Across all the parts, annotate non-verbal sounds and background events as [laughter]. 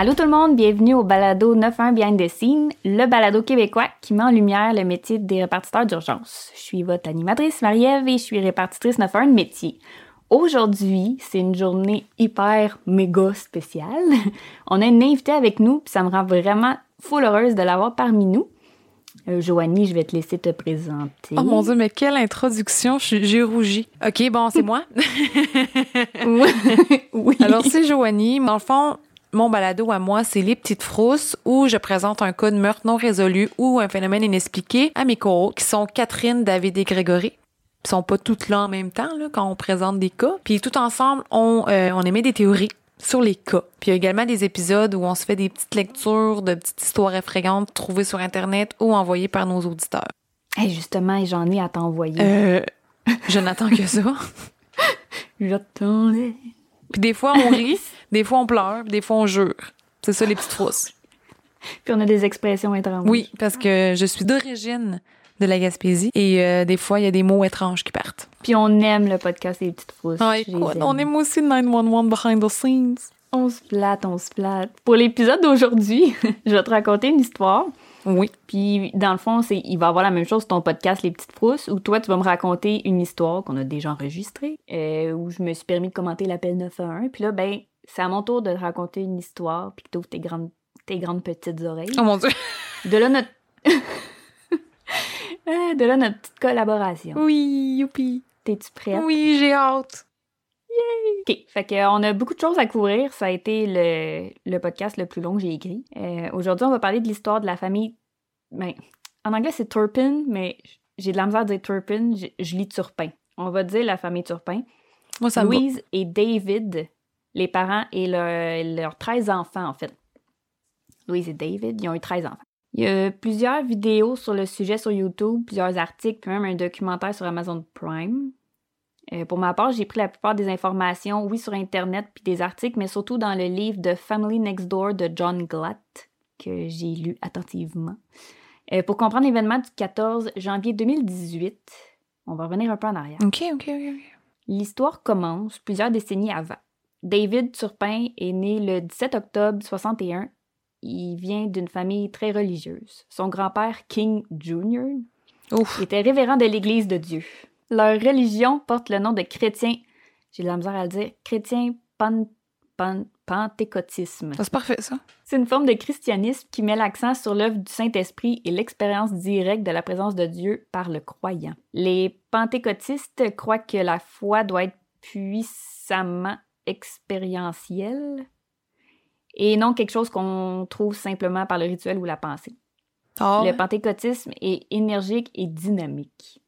Allô tout le monde, bienvenue au balado 91 Behind the Scene, le balado québécois qui met en lumière le métier des répartiteurs d'urgence. Je suis votre animatrice Marie-Ève et je suis répartitrice 91 de métier. Aujourd'hui, c'est une journée hyper méga spéciale. [laughs] On a une invitée avec nous, puis ça me rend vraiment full heureuse de l'avoir parmi nous. Euh, Joanie, je vais te laisser te présenter. Oh mon dieu, mais quelle introduction, j'ai rougi. OK, bon, c'est moi. [laughs] [laughs] oui. Alors, c'est Joanie. Dans le fond, mon balado à moi, c'est Les Petites Frousses, où je présente un cas de meurtre non résolu ou un phénomène inexpliqué à mes co qui sont Catherine, David et Grégory. Ils sont pas toutes là en même temps, là, quand on présente des cas. Puis tout ensemble, on, euh, on émet des théories sur les cas. Puis il y a également des épisodes où on se fait des petites lectures de petites histoires effrayantes trouvées sur Internet ou envoyées par nos auditeurs. Hey, justement, j'en ai à t'envoyer. Euh, je n'attends que ça. [laughs] J'attendais. Puis des fois, on rit, [laughs] des fois, on pleure, des fois, on jure. C'est ça, les petites frousses. Puis on a des expressions étranges. Oui, parce que je suis d'origine de la Gaspésie et euh, des fois, il y a des mots étranges qui partent. Puis on aime le podcast Les Petites Frousses. Ah, les écoute, aime. on aime aussi 911 behind the scenes. On se plate, on se plate. Pour l'épisode d'aujourd'hui, [laughs] je vais te raconter une histoire. Oui. Puis, dans le fond, c'est, il va avoir la même chose ton podcast Les Petites Frousses, où toi, tu vas me raconter une histoire qu'on a déjà enregistrée, euh, où je me suis permis de commenter l'appel 911. Puis là, ben, c'est à mon tour de te raconter une histoire, puis que t'ouvres tes grandes, tes grandes petites oreilles. Oh mon Dieu. De là, notre... [laughs] Euh, de là, notre petite collaboration. Oui, youpi. T'es-tu prête? Oui, j'ai hâte. OK. Fait que, euh, a beaucoup de choses à couvrir. Ça a été le, le podcast le plus long que j'ai écrit. Euh, Aujourd'hui, on va parler de l'histoire de la famille. Ben, en anglais, c'est Turpin, mais j'ai de la misère à dire Turpin. Je, je lis Turpin. On va dire la famille Turpin. Moi, ça me. Louise et David, les parents et leur- leurs 13 enfants, en fait. Louise et David, ils ont eu 13 enfants. Il y a plusieurs vidéos sur le sujet sur YouTube, plusieurs articles, puis même un documentaire sur Amazon Prime. Euh, pour ma part, j'ai pris la plupart des informations, oui, sur Internet, puis des articles, mais surtout dans le livre de Family Next Door de John Glatt, que j'ai lu attentivement. Euh, pour comprendre l'événement du 14 janvier 2018, on va revenir un peu en arrière. OK, OK, OK. L'histoire commence plusieurs décennies avant. David Turpin est né le 17 octobre 61. Il vient d'une famille très religieuse. Son grand-père, King Jr., Ouf. était révérend de l'Église de Dieu. Leur religion porte le nom de chrétien, j'ai de la misère à le dire, chrétien pan, pan- pentecôtisme. C'est parfait, ça. C'est une forme de christianisme qui met l'accent sur l'œuvre du Saint-Esprit et l'expérience directe de la présence de Dieu par le croyant. Les pentecôtistes croient que la foi doit être puissamment expérientielle et non quelque chose qu'on trouve simplement par le rituel ou la pensée. Ah, Le pentecôtisme est énergique et dynamique.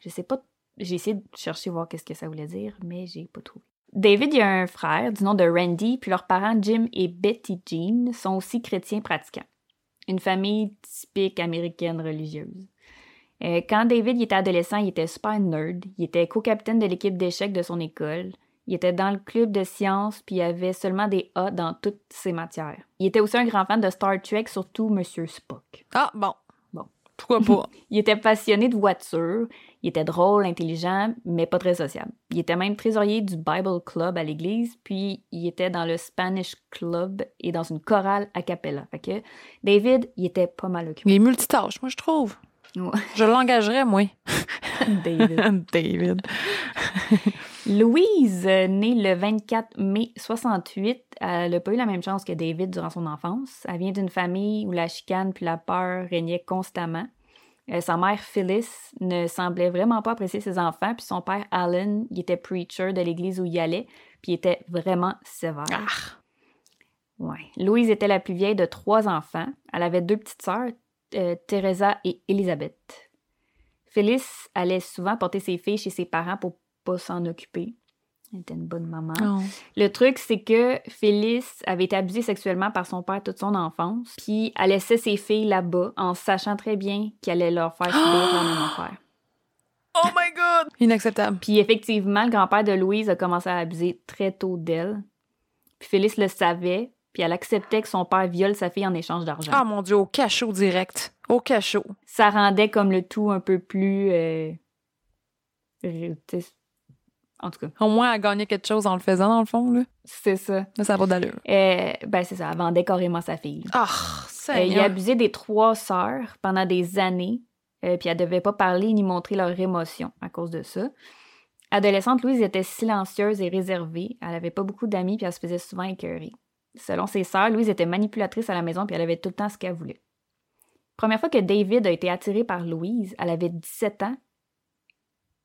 Je sais pas, j'ai essayé de chercher voir qu'est-ce que ça voulait dire, mais j'ai pas trouvé. David, a un frère du nom de Randy, puis leurs parents Jim et Betty Jean sont aussi chrétiens pratiquants. Une famille typique américaine religieuse. Euh, quand David était adolescent, il était super nerd. Il était co-capitaine de l'équipe d'échecs de son école. Il était dans le club de sciences, puis il avait seulement des A dans toutes ses matières. Il était aussi un grand fan de Star Trek, surtout Monsieur Spock. Ah, bon. Bon. Pourquoi pas? [laughs] Il était passionné de voitures, il était drôle, intelligent, mais pas très sociable. Il était même trésorier du Bible Club à l'église, puis il était dans le Spanish Club et dans une chorale a cappella. Fait que David, il était pas mal occupé. Il est multitâche, moi, je trouve. Ouais. Je l'engagerais, moi. David. [laughs] David. Louise, née le 24 mai 68, elle n'a pas eu la même chance que David durant son enfance. Elle vient d'une famille où la chicane puis la peur régnaient constamment. Euh, sa mère Phyllis ne semblait vraiment pas apprécier ses enfants, puis son père Alan, il était preacher de l'église où il allait, puis il était vraiment sévère. Ah. Ouais. Louise était la plus vieille de trois enfants. Elle avait deux petites sœurs, euh, Teresa et Elisabeth. Phyllis allait souvent porter ses filles chez ses parents pour pas s'en occuper. Elle était une bonne maman. Oh. Le truc, c'est que Phyllis avait été abusée sexuellement par son père toute son enfance, puis elle laissait ses filles là-bas en sachant très bien qu'elle allait leur faire subir la même [gasps] affaire. Oh my God! Inacceptable. Puis effectivement, le grand-père de Louise a commencé à abuser très tôt d'elle. Puis Phyllis le savait, puis elle acceptait que son père viole sa fille en échange d'argent. Ah mon Dieu, au cachot direct. Au cachot. Ça rendait comme le tout un peu plus... euh, En tout cas, Au moins, elle gagnait quelque chose en le faisant, dans le fond, là. c'est ça. Là, ça va d'allure. Euh, ben, c'est ça. Elle vendait carrément sa fille. Ah, Euh, il a abusé des trois sœurs pendant des années, euh, puis elle devait pas parler ni montrer leurs émotions à cause de ça. Adolescente, Louise était silencieuse et réservée. Elle avait pas beaucoup d'amis, puis elle se faisait souvent écœurer. Selon ses sœurs, Louise était manipulatrice à la maison, puis elle avait tout le temps ce qu'elle voulait. Première fois que David a été attiré par Louise, elle avait 17 ans.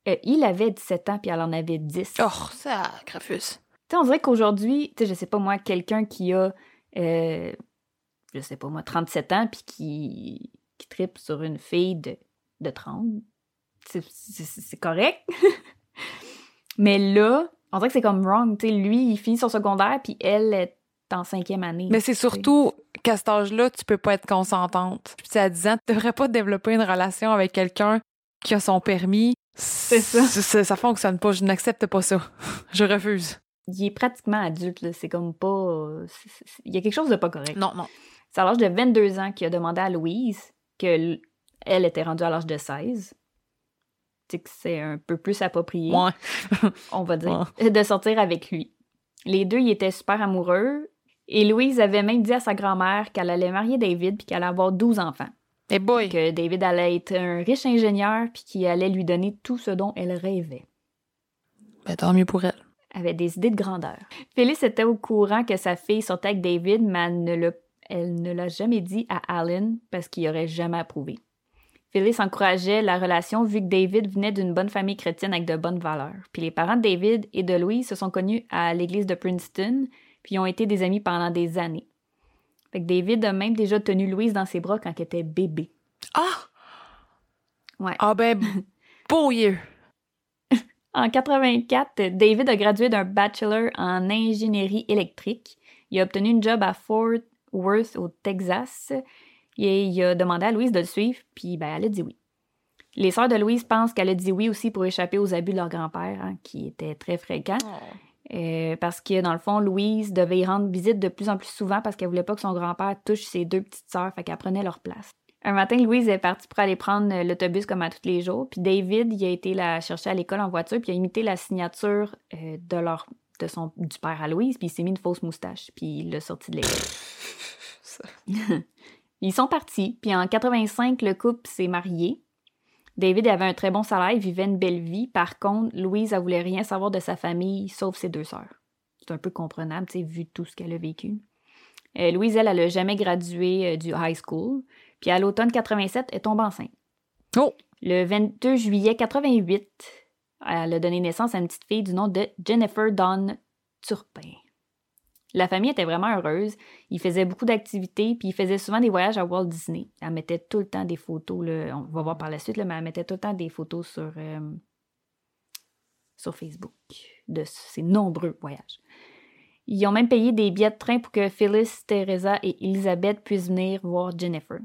Euh, il avait 17 ans, puis elle en avait 10. Oh, ça, Crafus. Tu sais, on dirait qu'aujourd'hui, tu sais, je sais pas moi, quelqu'un qui a, euh, je sais pas moi, 37 ans, puis qui, qui tripe sur une fille de, de 30, c'est- correct. [laughs] Mais là, on dirait que c'est comme wrong. Tu sais, lui, il finit son secondaire, puis elle est en cinquième année. Mais c'est surtout qu'à cet âge-là, tu peux pas être consentante. Puis à 10 ans, tu devrais pas développer une relation avec quelqu'un qui a son permis. C'est ça. ça. Ça fonctionne pas. Je n'accepte pas ça. [laughs] Je refuse. Il est pratiquement adulte. C'est comme pas. c'est- c'est- Il y a quelque chose de pas correct. Non, non. C'est à l'âge de 22 ans qu'il a demandé à Louise qu'elle elle était rendue à l'âge de 16. Tu sais que c'est un peu plus approprié, Ouais. [laughs] on va dire, de sortir avec lui. Les deux, ils étaient super amoureux. Et Louise avait même dit à sa grand-mère qu'elle allait marier David puis qu'elle allait avoir 12 enfants. Et boy. Que David allait être un riche ingénieur puis qu'il allait lui donner tout ce dont elle rêvait. Ben, tant mieux pour elle. avait des idées de grandeur. Phyllis était au courant que sa fille sortait avec David, mais elle ne l'a, elle ne l'a jamais dit à Alan parce qu'il aurait jamais approuvé. Phyllis encourageait la relation vu que David venait d'une bonne famille chrétienne avec de bonnes valeurs. Puis les parents de David et de Louise se sont connus à l'église de Princeton, puis ont été des amis pendant des années. Fait que David a même déjà tenu Louise dans ses bras quand elle était bébé. Ah! Ouais. Ah ben, [laughs] yeux. En 84, David a gradué d'un bachelor en ingénierie électrique. Il a obtenu une job à Fort Worth au Texas et il a demandé à Louise de le suivre, puis ben, elle a dit oui. Les sœurs de Louise pensent qu'elle a dit oui aussi pour échapper aux abus de leur grand-père, hein, qui était très fréquent. Euh, parce que dans le fond, Louise devait y rendre visite de plus en plus souvent parce qu'elle voulait pas que son grand-père touche ses deux petites sœurs, fait qu'elle prenait leur place. Un matin, Louise est partie pour aller prendre euh, l'autobus comme à tous les jours, puis David, il a été la chercher à l'école en voiture, puis il a imité la signature euh, de leur de son du père à Louise, puis il s'est mis une fausse moustache, puis il l'a sorti de l'école. [laughs] [laughs] Ils sont partis, puis en 85, le couple s'est marié. David avait un très bon salaire, il vivait une belle vie. Par contre, Louise, elle voulait rien savoir de sa famille, sauf ses deux sœurs. C'est un peu comprenable, tu sais, vu tout ce qu'elle a vécu. Euh, Louise, elle, elle a jamais gradué euh, du high school. Puis à l'automne 87, elle tombe enceinte. Oh! Le 22 juillet 88, elle a donné naissance à une petite fille du nom de Jennifer Dawn Turpin. La famille était vraiment heureuse. Ils faisaient beaucoup d'activités, puis ils faisaient souvent des voyages à Walt Disney. Elle mettait tout le temps des photos, on va voir par la suite, mais elle mettait tout le temps des photos sur, euh, sur Facebook de ses nombreux voyages. Ils ont même payé des billets de train pour que Phyllis, Teresa et Elizabeth puissent venir voir Jennifer.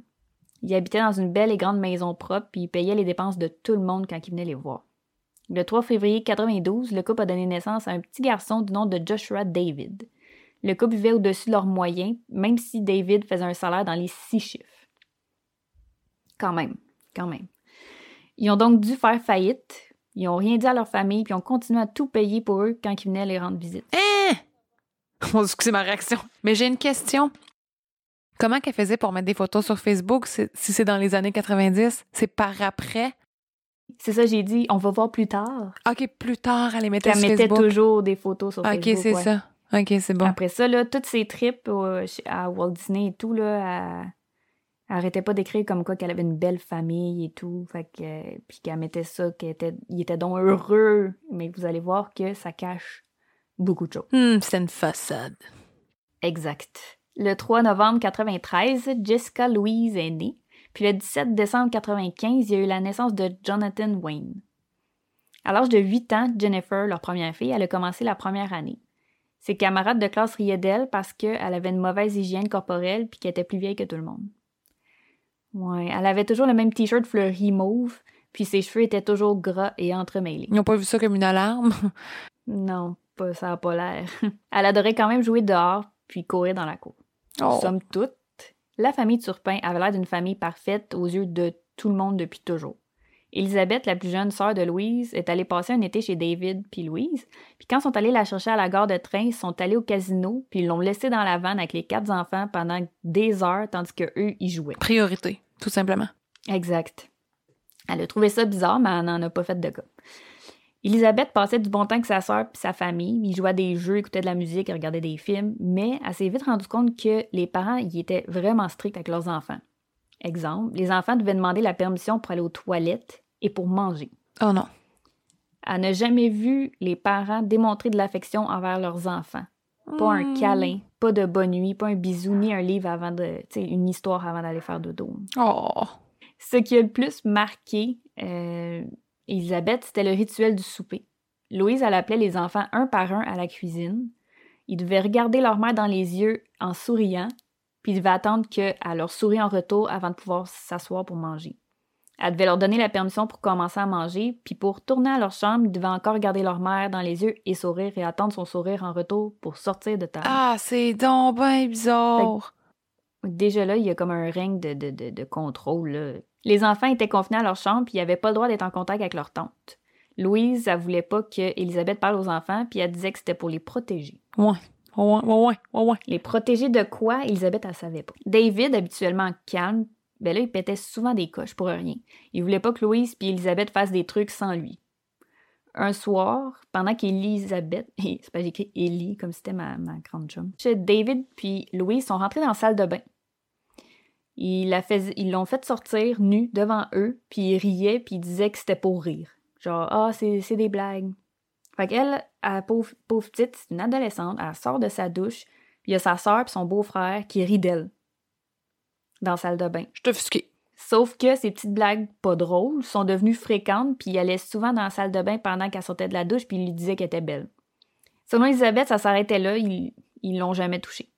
Ils habitaient dans une belle et grande maison propre, puis ils payaient les dépenses de tout le monde quand ils venaient les voir. Le 3 février 92, le couple a donné naissance à un petit garçon du nom de Joshua David. Le couple vivait au-dessus de leurs moyens, même si David faisait un salaire dans les six chiffres. Quand même, quand même. Ils ont donc dû faire faillite. Ils ont rien dit à leur famille, puis ont continué à tout payer pour eux quand ils venaient les rendre visite. Hein? [laughs] Dieu, c'est ma réaction. Mais j'ai une question. Comment qu'elle faisait pour mettre des photos sur Facebook si c'est dans les années 90? C'est par après? C'est ça, j'ai dit, on va voir plus tard. OK, plus tard, elle les mettait Elle sur mettait Facebook. toujours des photos sur OK, Facebook. c'est ouais. ça. OK, c'est bon. Après ça, là, toutes ces trips à Walt Disney et tout, là, elle, elle arrêtait pas d'écrire comme quoi qu'elle avait une belle famille et tout. Fait que, puis qu'elle mettait ça, qu'il était, il était donc heureux. Mais vous allez voir que ça cache beaucoup de choses. Hmm, c'est une façade. Exact. Le 3 novembre 93, Jessica Louise est née. Puis le 17 décembre 95, il y a eu la naissance de Jonathan Wayne. À l'âge de 8 ans, Jennifer, leur première fille, elle a commencé la première année. Ses camarades de classe riaient d'elle parce qu'elle avait une mauvaise hygiène corporelle puis qu'elle était plus vieille que tout le monde. Ouais, elle avait toujours le même t-shirt fleuri mauve, puis ses cheveux étaient toujours gras et entremêlés. Ils n'ont pas vu ça comme une alarme? [laughs] Non, pas, ça a pas l'air. [laughs] Elle adorait quand même jouer dehors puis courir dans la cour. Oh. Somme toute, la famille Turpin avait l'air d'une famille parfaite aux yeux de tout le monde depuis toujours. Elisabeth, la plus jeune sœur de Louise, est allée passer un été chez David puis Louise. Puis quand ils sont allés la chercher à la gare de train, ils sont allés au casino puis ils l'ont laissée dans la vanne avec les quatre enfants pendant des heures tandis que eux y jouaient. Priorité, tout simplement. Exact. Elle a trouvé ça bizarre, mais elle n'en a pas fait de cas. Elisabeth passait du bon temps avec sa sœur et sa famille. Ils jouaient à des jeux, écoutaient de la musique, et regardaient des films, mais elle s'est vite rendue compte que les parents y étaient vraiment stricts avec leurs enfants. Exemple, les enfants devaient demander la permission pour aller aux toilettes et pour manger. Oh non. Elle n'a jamais vu les parents démontrer de l'affection envers leurs enfants. Pas un Hmm. câlin, pas de bonne nuit, pas un bisou, ni un livre avant de. Tu sais, une histoire avant d'aller faire dodo. Oh. Ce qui a le plus marqué euh, Elisabeth, c'était le rituel du souper. Louise, elle appelait les enfants un par un à la cuisine. Ils devaient regarder leur mère dans les yeux en souriant, puis ils devaient attendre qu'elle leur sourie en retour avant de pouvoir s'asseoir pour manger. Elle devait leur donner la permission pour commencer à manger, puis pour retourner à leur chambre, ils devaient encore regarder leur mère dans les yeux et sourire et attendre son sourire en retour pour sortir de table. Ah, c'est donc ben bizarre. Déjà là, il y a comme un règne de, de, de, de contrôle. là. Les enfants étaient confinés à leur chambre, puis ils n'avaient pas le droit d'être en contact avec leur tante. Louise, elle voulait pas que Elisabeth parle aux enfants, puis elle disait que c'était pour les protéger. Ouais, ouais, ouais, ouais, ouais. Les protéger de quoi, Elisabeth, elle savait pas. David, habituellement calme, ben là, il pétait souvent des coches pour rien. Il voulait pas que Louise puis Elisabeth fassent des trucs sans lui. Un soir, pendant qu'Elisabeth, [laughs] c'est pas écrit Ellie comme c'était ma, grande chum, David puis Louise sont rentrés dans la salle de bain. Ils l'ont fait sortir nue devant eux, puis ils riaient, puis ils disaient que c'était pour rire. Genre, ah, c'est des blagues. Fait qu'elle, elle, pauvre, pauvre petite, c'est une adolescente, elle sort de sa douche, puis il y a sa sœur puis son beau-frère qui rit d'elle dans la salle de bain. Je t'offusqué. Sauf que ces petites blagues pas drôles sont devenues fréquentes, puis il allait souvent dans la salle de bain pendant qu'elle sortait de la douche, puis il lui disait qu'elle était belle. Selon Elisabeth, ça s'arrêtait là, ils ils l'ont jamais touchée.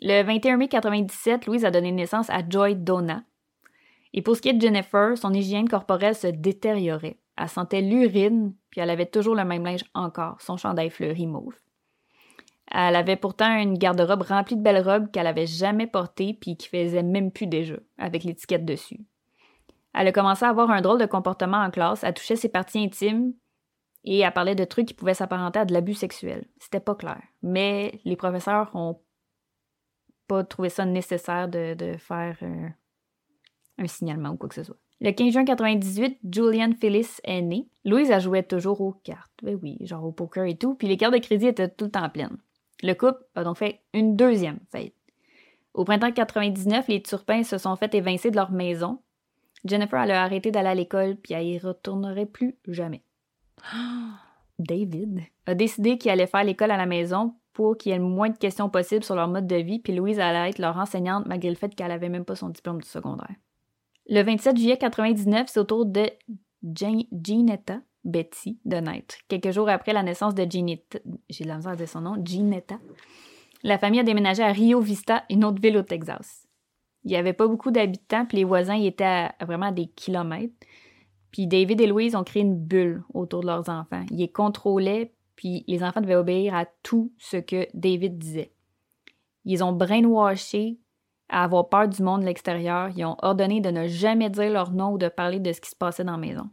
Le 21 mai 97, Louise a donné naissance à Joy Donna. Et pour ce qui est de Jennifer, son hygiène corporelle se détériorait. Elle sentait l'urine, puis elle avait toujours le même linge encore, son chandail fleuri mauve. Elle avait pourtant une garde-robe remplie de belles robes qu'elle avait jamais portées puis qui faisait même plus déjà, avec l'étiquette dessus. Elle a commencé à avoir un drôle de comportement en classe, elle touchait ses parties intimes et elle parlait de trucs qui pouvaient s'apparenter à de l'abus sexuel. C'était pas clair. Mais les professeurs ont pas trouvé ça nécessaire de, faire un signalement ou quoi que ce soit. Le 15 juin 98, Julian Phyllis est née. Louise, elle jouait toujours aux cartes. Ben oui, genre au poker et tout. Puis les cartes de crédit étaient tout le temps pleines. Le couple a donc fait une deuxième fête. Au printemps 99, les Turpins se sont fait évincer de leur maison. Jennifer, elle a arrêté d'aller à l'école, puis elle y retournerait plus jamais. [gasps] David a décidé qu'il allait faire l'école à la maison pour qu'il y ait le moins de questions possibles sur leur mode de vie, puis Louise allait être leur enseignante malgré le fait qu'elle avait même pas son diplôme du secondaire. Le 27 juillet 99, c'est au tour de Jean- Ginetta Betty de naître. Quelques jours après la naissance de Ginetta, j'ai de la son nom, Ginetta, la famille a déménagé à Rio Vista, une autre ville au Texas. Il n'y avait pas beaucoup d'habitants, puis les voisins étaient vraiment à des kilomètres. Puis David et Louise ont créé une bulle autour de leurs enfants. Ils les contrôlaient, puis les enfants devaient obéir à tout ce que David disait. Ils ont brainwashé à avoir peur du monde de l'extérieur. Ils ont ordonné de ne jamais dire leur nom ou de parler de ce qui se passait dans la maison.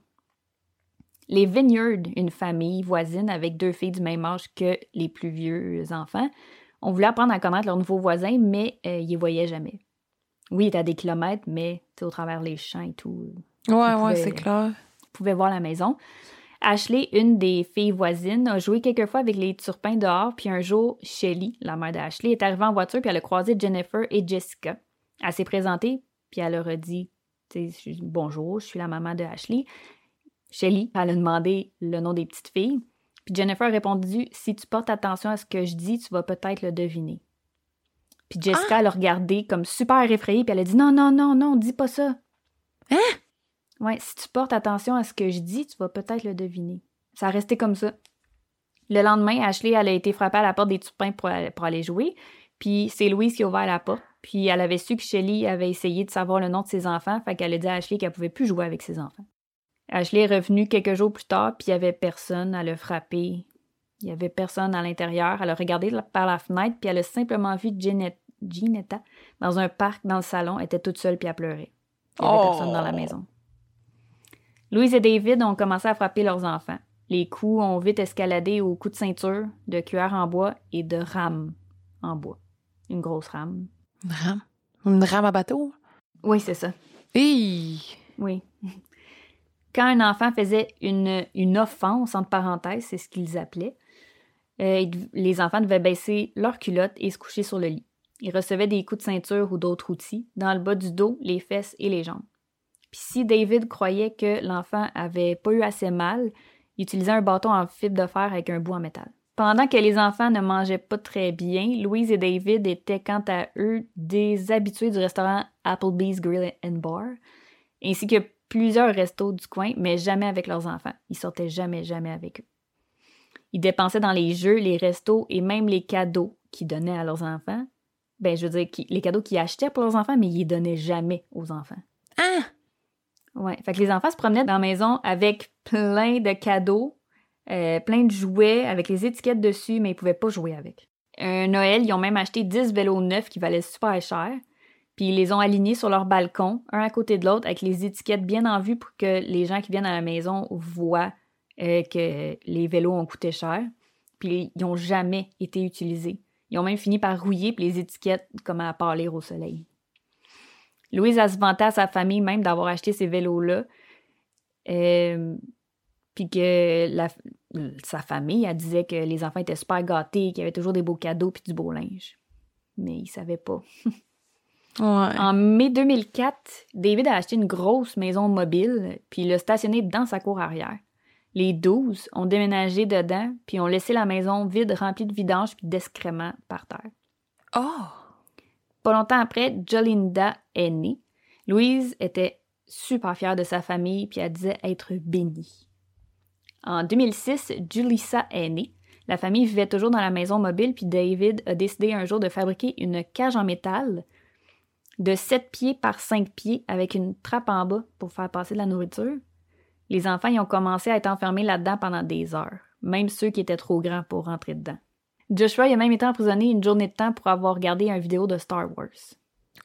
Les Vineyard, une famille voisine avec deux filles du même âge que les plus vieux enfants, ont voulu apprendre à connaître leurs nouveaux voisins, mais euh, ils les voyaient jamais. Oui, ils étaient à des kilomètres, mais au travers les champs et tout, Ouais, ouais, pouvait- c'est clair. pouvait voir la maison. Ashley, une des filles voisines, a joué quelques fois avec les turpins dehors, puis un jour, Shelly, la mère d'Ashley, est arrivée en voiture, puis elle a croisé Jennifer et Jessica. Elle s'est présentée, puis elle leur a dit Bonjour, je suis la maman de Ashley. Shelly, elle a demandé le nom des petites filles, puis Jennifer a répondu Si tu portes attention à ce que je dis, tu vas peut-être le deviner. Puis Jessica, elle a regardé comme super effrayée, puis elle a dit Non, non, non, non, dis pas ça. Hein? Ouais, si tu portes attention à ce que je dis, tu vas peut-être le deviner. Ça a resté comme ça. Le lendemain, Ashley, elle a été frappée à la porte des Turpins pour, aller- pour aller jouer. Puis c'est Louise qui a ouvert la porte. Puis elle avait su que Shelly avait essayé de savoir le nom de ses enfants, fait qu'elle a dit à Ashley qu'elle pouvait plus jouer avec ses enfants. Ashley est revenue quelques jours plus tard, puis il y avait personne. Elle a frappé. Il y avait personne à l'intérieur. Elle a regardé par la fenêtre, puis elle a simplement vu Ginetta dans un parc dans le salon. Elle était toute seule, puis elle pleurait. Il y avait Oh. personne dans la maison. Louise et David ont commencé à frapper leurs enfants. Les coups ont vite escaladé aux coups de ceinture, de cuillère en bois et de rames en bois. Une grosse rame. Une rame? Une rame à bateau? Oui, c'est ça. Oui. Quand un enfant faisait une, une offense, entre parenthèses, c'est ce qu'ils appelaient, euh, les enfants devaient baisser leur culotte et se coucher sur le lit. Ils recevaient des coups de ceinture ou d'autres outils dans le bas du dos, les fesses et les jambes. Puis si David croyait que l'enfant avait pas eu assez mal, il utilisait un bâton en fibre de fer avec un bout en métal. Pendant que les enfants ne mangeaient pas très bien, Louise et David étaient quant à eux des habitués du restaurant Applebee's Grill and Bar, ainsi que plusieurs restos du coin, mais jamais avec leurs enfants. Ils sortaient jamais, jamais avec eux. Ils dépensaient dans les jeux, les restos et même les cadeaux qu'ils donnaient à leurs enfants. Ben, je veux dire, les cadeaux qu'ils achetaient pour leurs enfants, mais ils les donnaient jamais aux enfants. Ah! Ouais. Fait que les enfants se promenaient dans la maison avec plein de cadeaux, euh, plein de jouets avec les étiquettes dessus, mais ils pouvaient pas jouer avec. Un Noël, ils ont même acheté 10 vélos neufs qui valaient super cher. Puis ils les ont alignés sur leur balcon, un à côté de l'autre, avec les étiquettes bien en vue pour que les gens qui viennent à la maison voient euh, que les vélos ont coûté cher. Puis ils n'ont jamais été utilisés. Ils ont même fini par rouiller puis les étiquettes comme à pâlir au soleil. Louise, elle se vantait à sa famille même d'avoir acheté ces vélos-là. Euh, puis que sa famille, elle disait que les enfants étaient super gâtés, qu'il y avait toujours des beaux cadeaux puis du beau linge. Mais ils savaient pas. [laughs] Ouais. En mai 2004, David a acheté une grosse maison mobile puis l'a stationnée dans sa cour arrière. Les douze ont déménagé dedans puis ont laissé la maison vide, remplie de vidanges puis d'excréments par terre. Oh! Pas longtemps après, Jolinda est née. Louise était super fière de sa famille puis elle disait être bénie. En 2006, Julissa est née. La famille vivait toujours dans la maison mobile puis David a décidé un jour de fabriquer une cage en métal de 7 pieds par 5 pieds avec une trappe en bas pour faire passer de la nourriture. Les enfants y ont commencé à être enfermés là-dedans pendant des heures, même ceux qui étaient trop grands pour rentrer dedans. Joshua il a même été emprisonné une journée de temps pour avoir regardé une vidéo de Star Wars.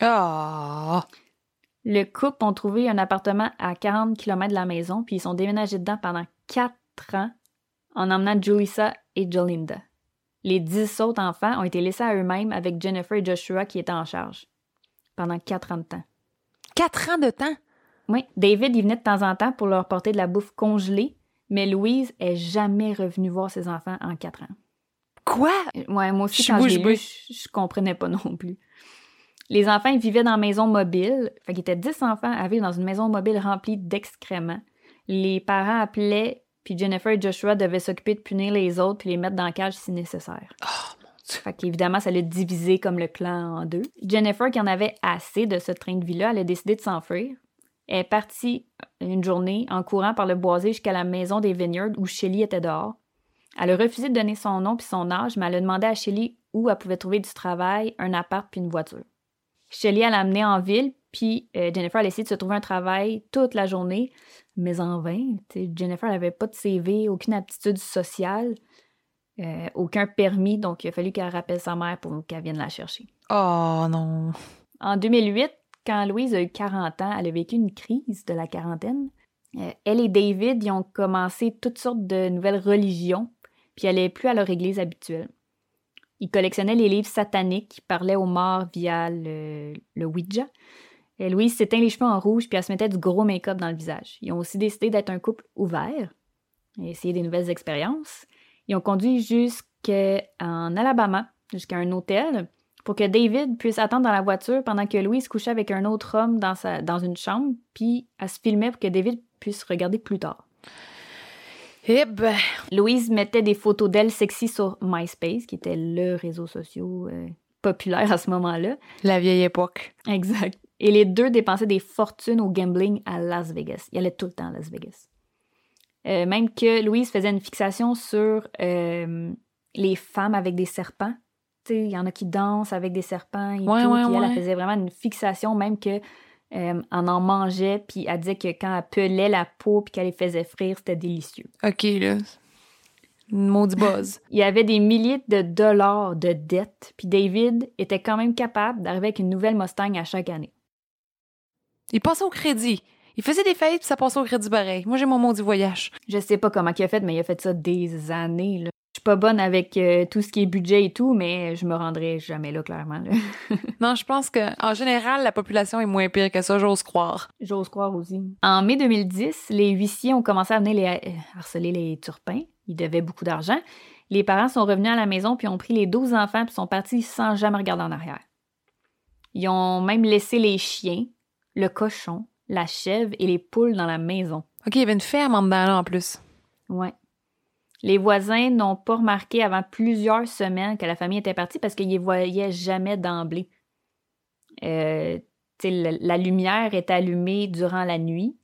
Ah! Le couple ont trouvé un appartement à 40 km de la maison, puis ils sont déménagés dedans pendant 4 ans en emmenant Julissa et Jolinda. Les 10 autres enfants ont été laissés à eux-mêmes avec Jennifer et Joshua qui étaient en charge pendant 4 ans de temps. Quatre ans de temps? Oui, David y venait de temps en temps pour leur porter de la bouffe congelée, mais Louise est jamais revenue voir ses enfants en 4 ans. Quoi? Ouais, moi aussi, quand je lu, je, comprenais pas [laughs] non plus. Les enfants, ils vivaient dans une maison mobile. Fait qu'il était 10 enfants à vivre dans une maison mobile remplie d'excréments. Les parents appelaient, puis Jennifer et Joshua devaient s'occuper de punir les autres puis les mettre dans la cage si nécessaire. Oh. Fait qu'évidemment, ça l'a divisé comme le clan en deux. Jennifer, qui en avait assez de ce train de vie-là, elle a décidé de s'enfuir. Elle est partie une journée en courant par le boisé jusqu'à la maison des Vineyards où Shelly était dehors. Elle a refusé de donner son nom puis son âge, mais elle a demandé à Shelly où elle pouvait trouver du travail, un appart puis une voiture. Shelly, l'a amenée en ville, puis euh, Jennifer a essayé de se trouver un travail toute la journée, mais en vain. Jennifer n'avait pas de CV, aucune aptitude sociale, euh, aucun permis, donc il a fallu qu'elle rappelle sa mère pour qu'elle vienne la chercher. Oh non. En 2008, quand Louise a eu 40 ans, elle a vécu une crise de la quarantaine. Euh, elle et David y ont commencé toutes sortes de nouvelles religions, puis elle n'est plus à leur église habituelle. Ils collectionnaient les livres sataniques qui parlaient aux morts via le, le Ouija. Et Louise s'éteint les cheveux en rouge, puis elle se mettait du gros make-up dans le visage. Ils ont aussi décidé d'être un couple ouvert et essayer des nouvelles expériences. Ils ont conduit jusqu'en Alabama, jusqu'à un hôtel, pour que David puisse attendre dans la voiture pendant que Louise couchait avec un autre homme dans, sa, dans une chambre, puis elle se filmait pour que David puisse regarder plus tard. Eh ben. Louise mettait des photos d'elle sexy sur MySpace, qui était le réseau social euh, populaire à ce moment-là. La vieille époque. Exact. Et les deux dépensaient des fortunes au gambling à Las Vegas. Il allait tout le temps à Las Vegas. Euh, même que Louise faisait une fixation sur euh, les femmes avec des serpents. Il y en a qui dansent avec des serpents et Ouais, tout. ouais, puis elle, faisait vraiment une fixation, même que euh, en en mangeait, puis elle disait que quand elle pelait la peau puis qu'elle les faisait frire, c'était délicieux. OK, là. Maudit buzz. [laughs] Il y avait des milliers de dollars de dettes, puis David était quand même capable d'arriver avec une nouvelle Mustang à chaque année. Il passait au crédit. Il faisait des fêtes, puis ça passait au crédit pareil. Moi, j'ai mon maudit voyage. Je sais pas comment il a fait, mais il a fait ça des années. Là. Je suis pas bonne avec euh, tout ce qui est budget et tout, mais je me rendrai jamais là, clairement. là. [laughs] Non, je pense que en général, la population est moins pire que ça, j'ose croire. J'ose croire aussi. En mai 2010, les huissiers ont commencé à venir les euh, harceler les turpins. Ils devaient beaucoup d'argent. Les parents sont revenus à la maison puis ont pris les 12 enfants puis sont partis sans jamais regarder en arrière. Ils ont même laissé les chiens, le cochon, la chèvre et les poules dans la maison. OK, il y avait une ferme en dedans, là, en plus. Ouais. Les voisins n'ont pas remarqué avant plusieurs semaines que la famille était partie parce qu'ils les voyaient jamais d'emblée. Euh, la, lumière est allumée durant la nuit.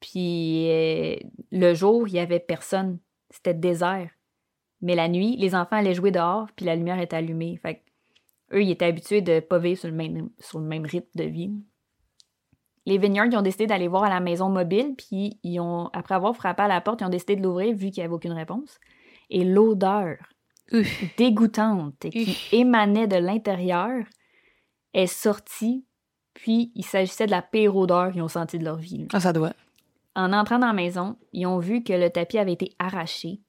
Puis euh, le jour, il y avait personne. C'était désert. Mais la nuit, les enfants allaient jouer dehors, puis la lumière était allumée. Fait que eux, ils étaient habitués de pas vivre sur le même, sur le même rythme de vie. Les Vineyards, ils ont décidé d'aller voir à la maison mobile, puis ils ont, après avoir frappé à la porte, ils ont décidé de l'ouvrir vu qu'il n'y avait aucune réponse. Et l'odeur Ouf. dégoûtante qui émanait de l'intérieur est sortie, puis il s'agissait de la pire odeur qu'ils ont sentie de leur vie. Ah, ça doit. En entrant dans la maison, ils ont vu que le tapis avait été arraché.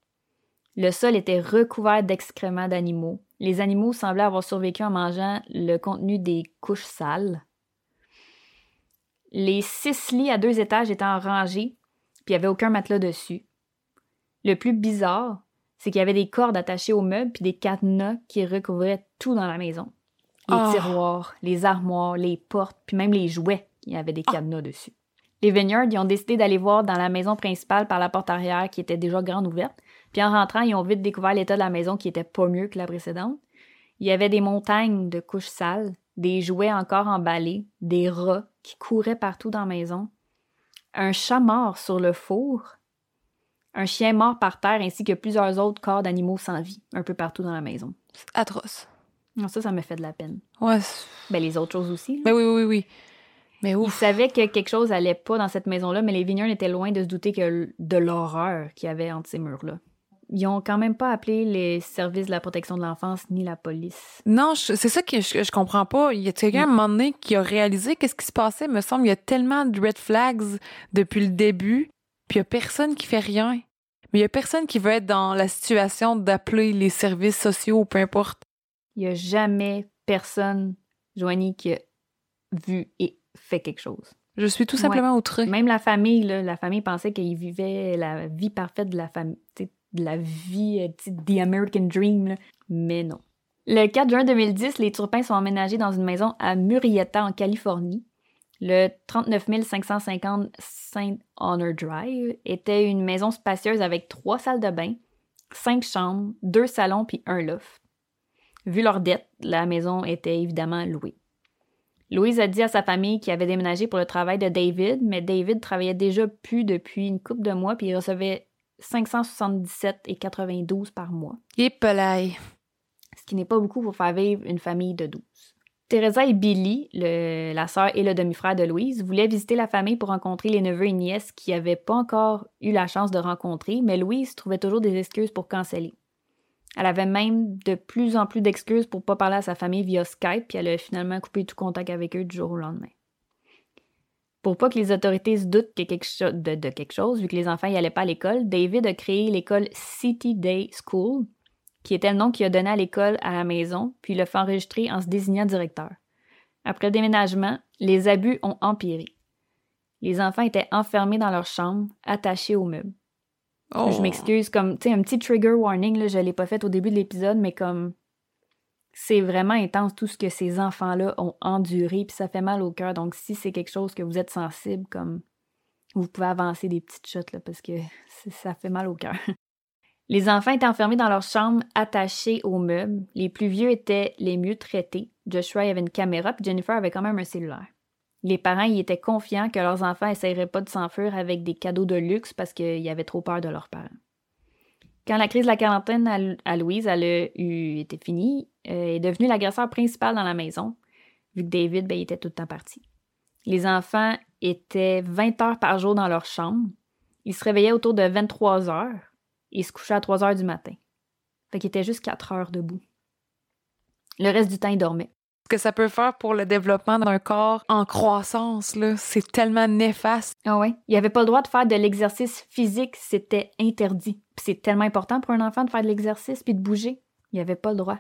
Le sol était recouvert d'excréments d'animaux. Les animaux semblaient avoir survécu en mangeant le contenu des couches sales. Les six lits à deux étages étaient en rangée, puis il n'y avait aucun matelas dessus. Le plus bizarre, c'est qu'il y avait des cordes attachées aux meubles puis des cadenas qui recouvraient tout dans la maison. Les Ah. tiroirs, les armoires, les portes, puis même les jouets, il y avait des cadenas dessus. Les Vineyards, ils ont décidé d'aller voir dans la maison principale par la porte arrière qui était déjà grande ouverte. Puis en rentrant, ils ont vite découvert l'état de la maison qui était pas mieux que la précédente. Il y avait des montagnes de couches sales, des jouets encore emballés, des rats qui couraient partout dans la maison, un chat mort sur le four, un chien mort par terre ainsi que plusieurs autres corps d'animaux sans vie, un peu partout dans la maison. C'est atroce. Non, ça, ça me fait de la peine. Ouais. Ben, les autres choses aussi. là. Ben oui, oui, oui. Mais Ils ouf. savaient que quelque chose allait pas dans cette maison-là, mais les Vineyards étaient loin de se douter que de l'horreur qu'il y avait entre ces murs-là. Ils ont quand même pas appelé les services de la protection de l'enfance ni la police. Non, c'est ça que je, je comprends pas. Il y a quelqu'un à un moment donné qui a réalisé qu'est-ce qui se passait. Me semble, il y a tellement de red flags depuis le début, puis il y a personne qui fait rien. Mais il y a personne qui veut être dans la situation d'appeler les services sociaux, peu importe. Il y a jamais personne, Joanie, qui a vu et fait quelque chose. Je suis tout Ouais. simplement outrée. Même la famille, là, la famille pensait qu'ils vivaient la vie parfaite de la famille, de la vie, euh, the American Dream, mais non. Le 4 juin 2010, les Turpins sont emménagés dans une maison à Murrieta, en Californie. Le 39 550 Saint Honor Drive était une maison spacieuse avec trois salles de bain, cinq chambres, deux salons puis un loft. Vu leur dette, la maison était évidemment louée. Louise a dit à sa famille qu'il avait déménagé pour le travail de David, mais David travaillait déjà plus depuis une couple de mois puis il recevait 577,92 par mois, Et pelaille. ce qui n'est pas beaucoup pour faire vivre une famille de 12. Teresa et Billy, le- la sœur et le demi-frère de Louise, voulaient visiter la famille pour rencontrer les neveux et nièces qui n'avaient pas encore eu la chance de rencontrer, mais Louise trouvait toujours des excuses pour canceller. Elle avait même de plus en plus d'excuses pour pas parler à sa famille via Skype, puis elle a finalement coupé tout contact avec eux du jour au lendemain. Pour pas que les autorités se doutent que quelque cho- de, de quelque chose, vu que les enfants y allaient pas à l'école, David a créé l'école City Day School, qui était le nom qu'il a donné à l'école à la maison, puis il l'a fait enregistrer en se désignant directeur. Après le déménagement, les abus ont empiré. Les enfants étaient enfermés dans leur chambre, attachés aux meubles. Oh. Je m'excuse, comme, tu sais, un petit trigger warning, là, je l'ai pas fait au début de l'épisode, mais comme, c'est vraiment intense tout ce que ces enfants-là ont enduré, puis ça fait mal au cœur. Donc, si c'est quelque chose que vous êtes sensible, comme, vous pouvez avancer des petites shots, là, parce que ça fait mal au cœur. [laughs] Les enfants étaient enfermés dans leur chambre, attachés aux meubles. Les plus vieux étaient les mieux traités. Joshua avait une caméra, puis Jennifer avait quand même un cellulaire. Les parents y étaient confiants que leurs enfants essaieraient pas de s'enfuir avec des cadeaux de luxe parce qu'ils avaient trop peur de leurs parents. Quand la crise de la quarantaine à, Louise elle a été finie, euh, est devenue l'agresseur principal dans la maison, vu que David ben, était tout le temps parti. Les enfants étaient 20 heures par jour dans leur chambre. Ils se réveillaient autour de 23 heures et se couchaient à 3 heures du matin. Fait qu'ils étaient juste 4 heures debout. Le reste du temps, ils dormaient. Ce que ça peut faire pour le développement d'un corps en croissance, là, c'est tellement néfaste. Ah ouais. Il avait pas le droit de faire de l'exercice physique, c'était interdit. Puis c'est tellement important pour un enfant de faire de l'exercice puis de bouger. Il avait pas le droit.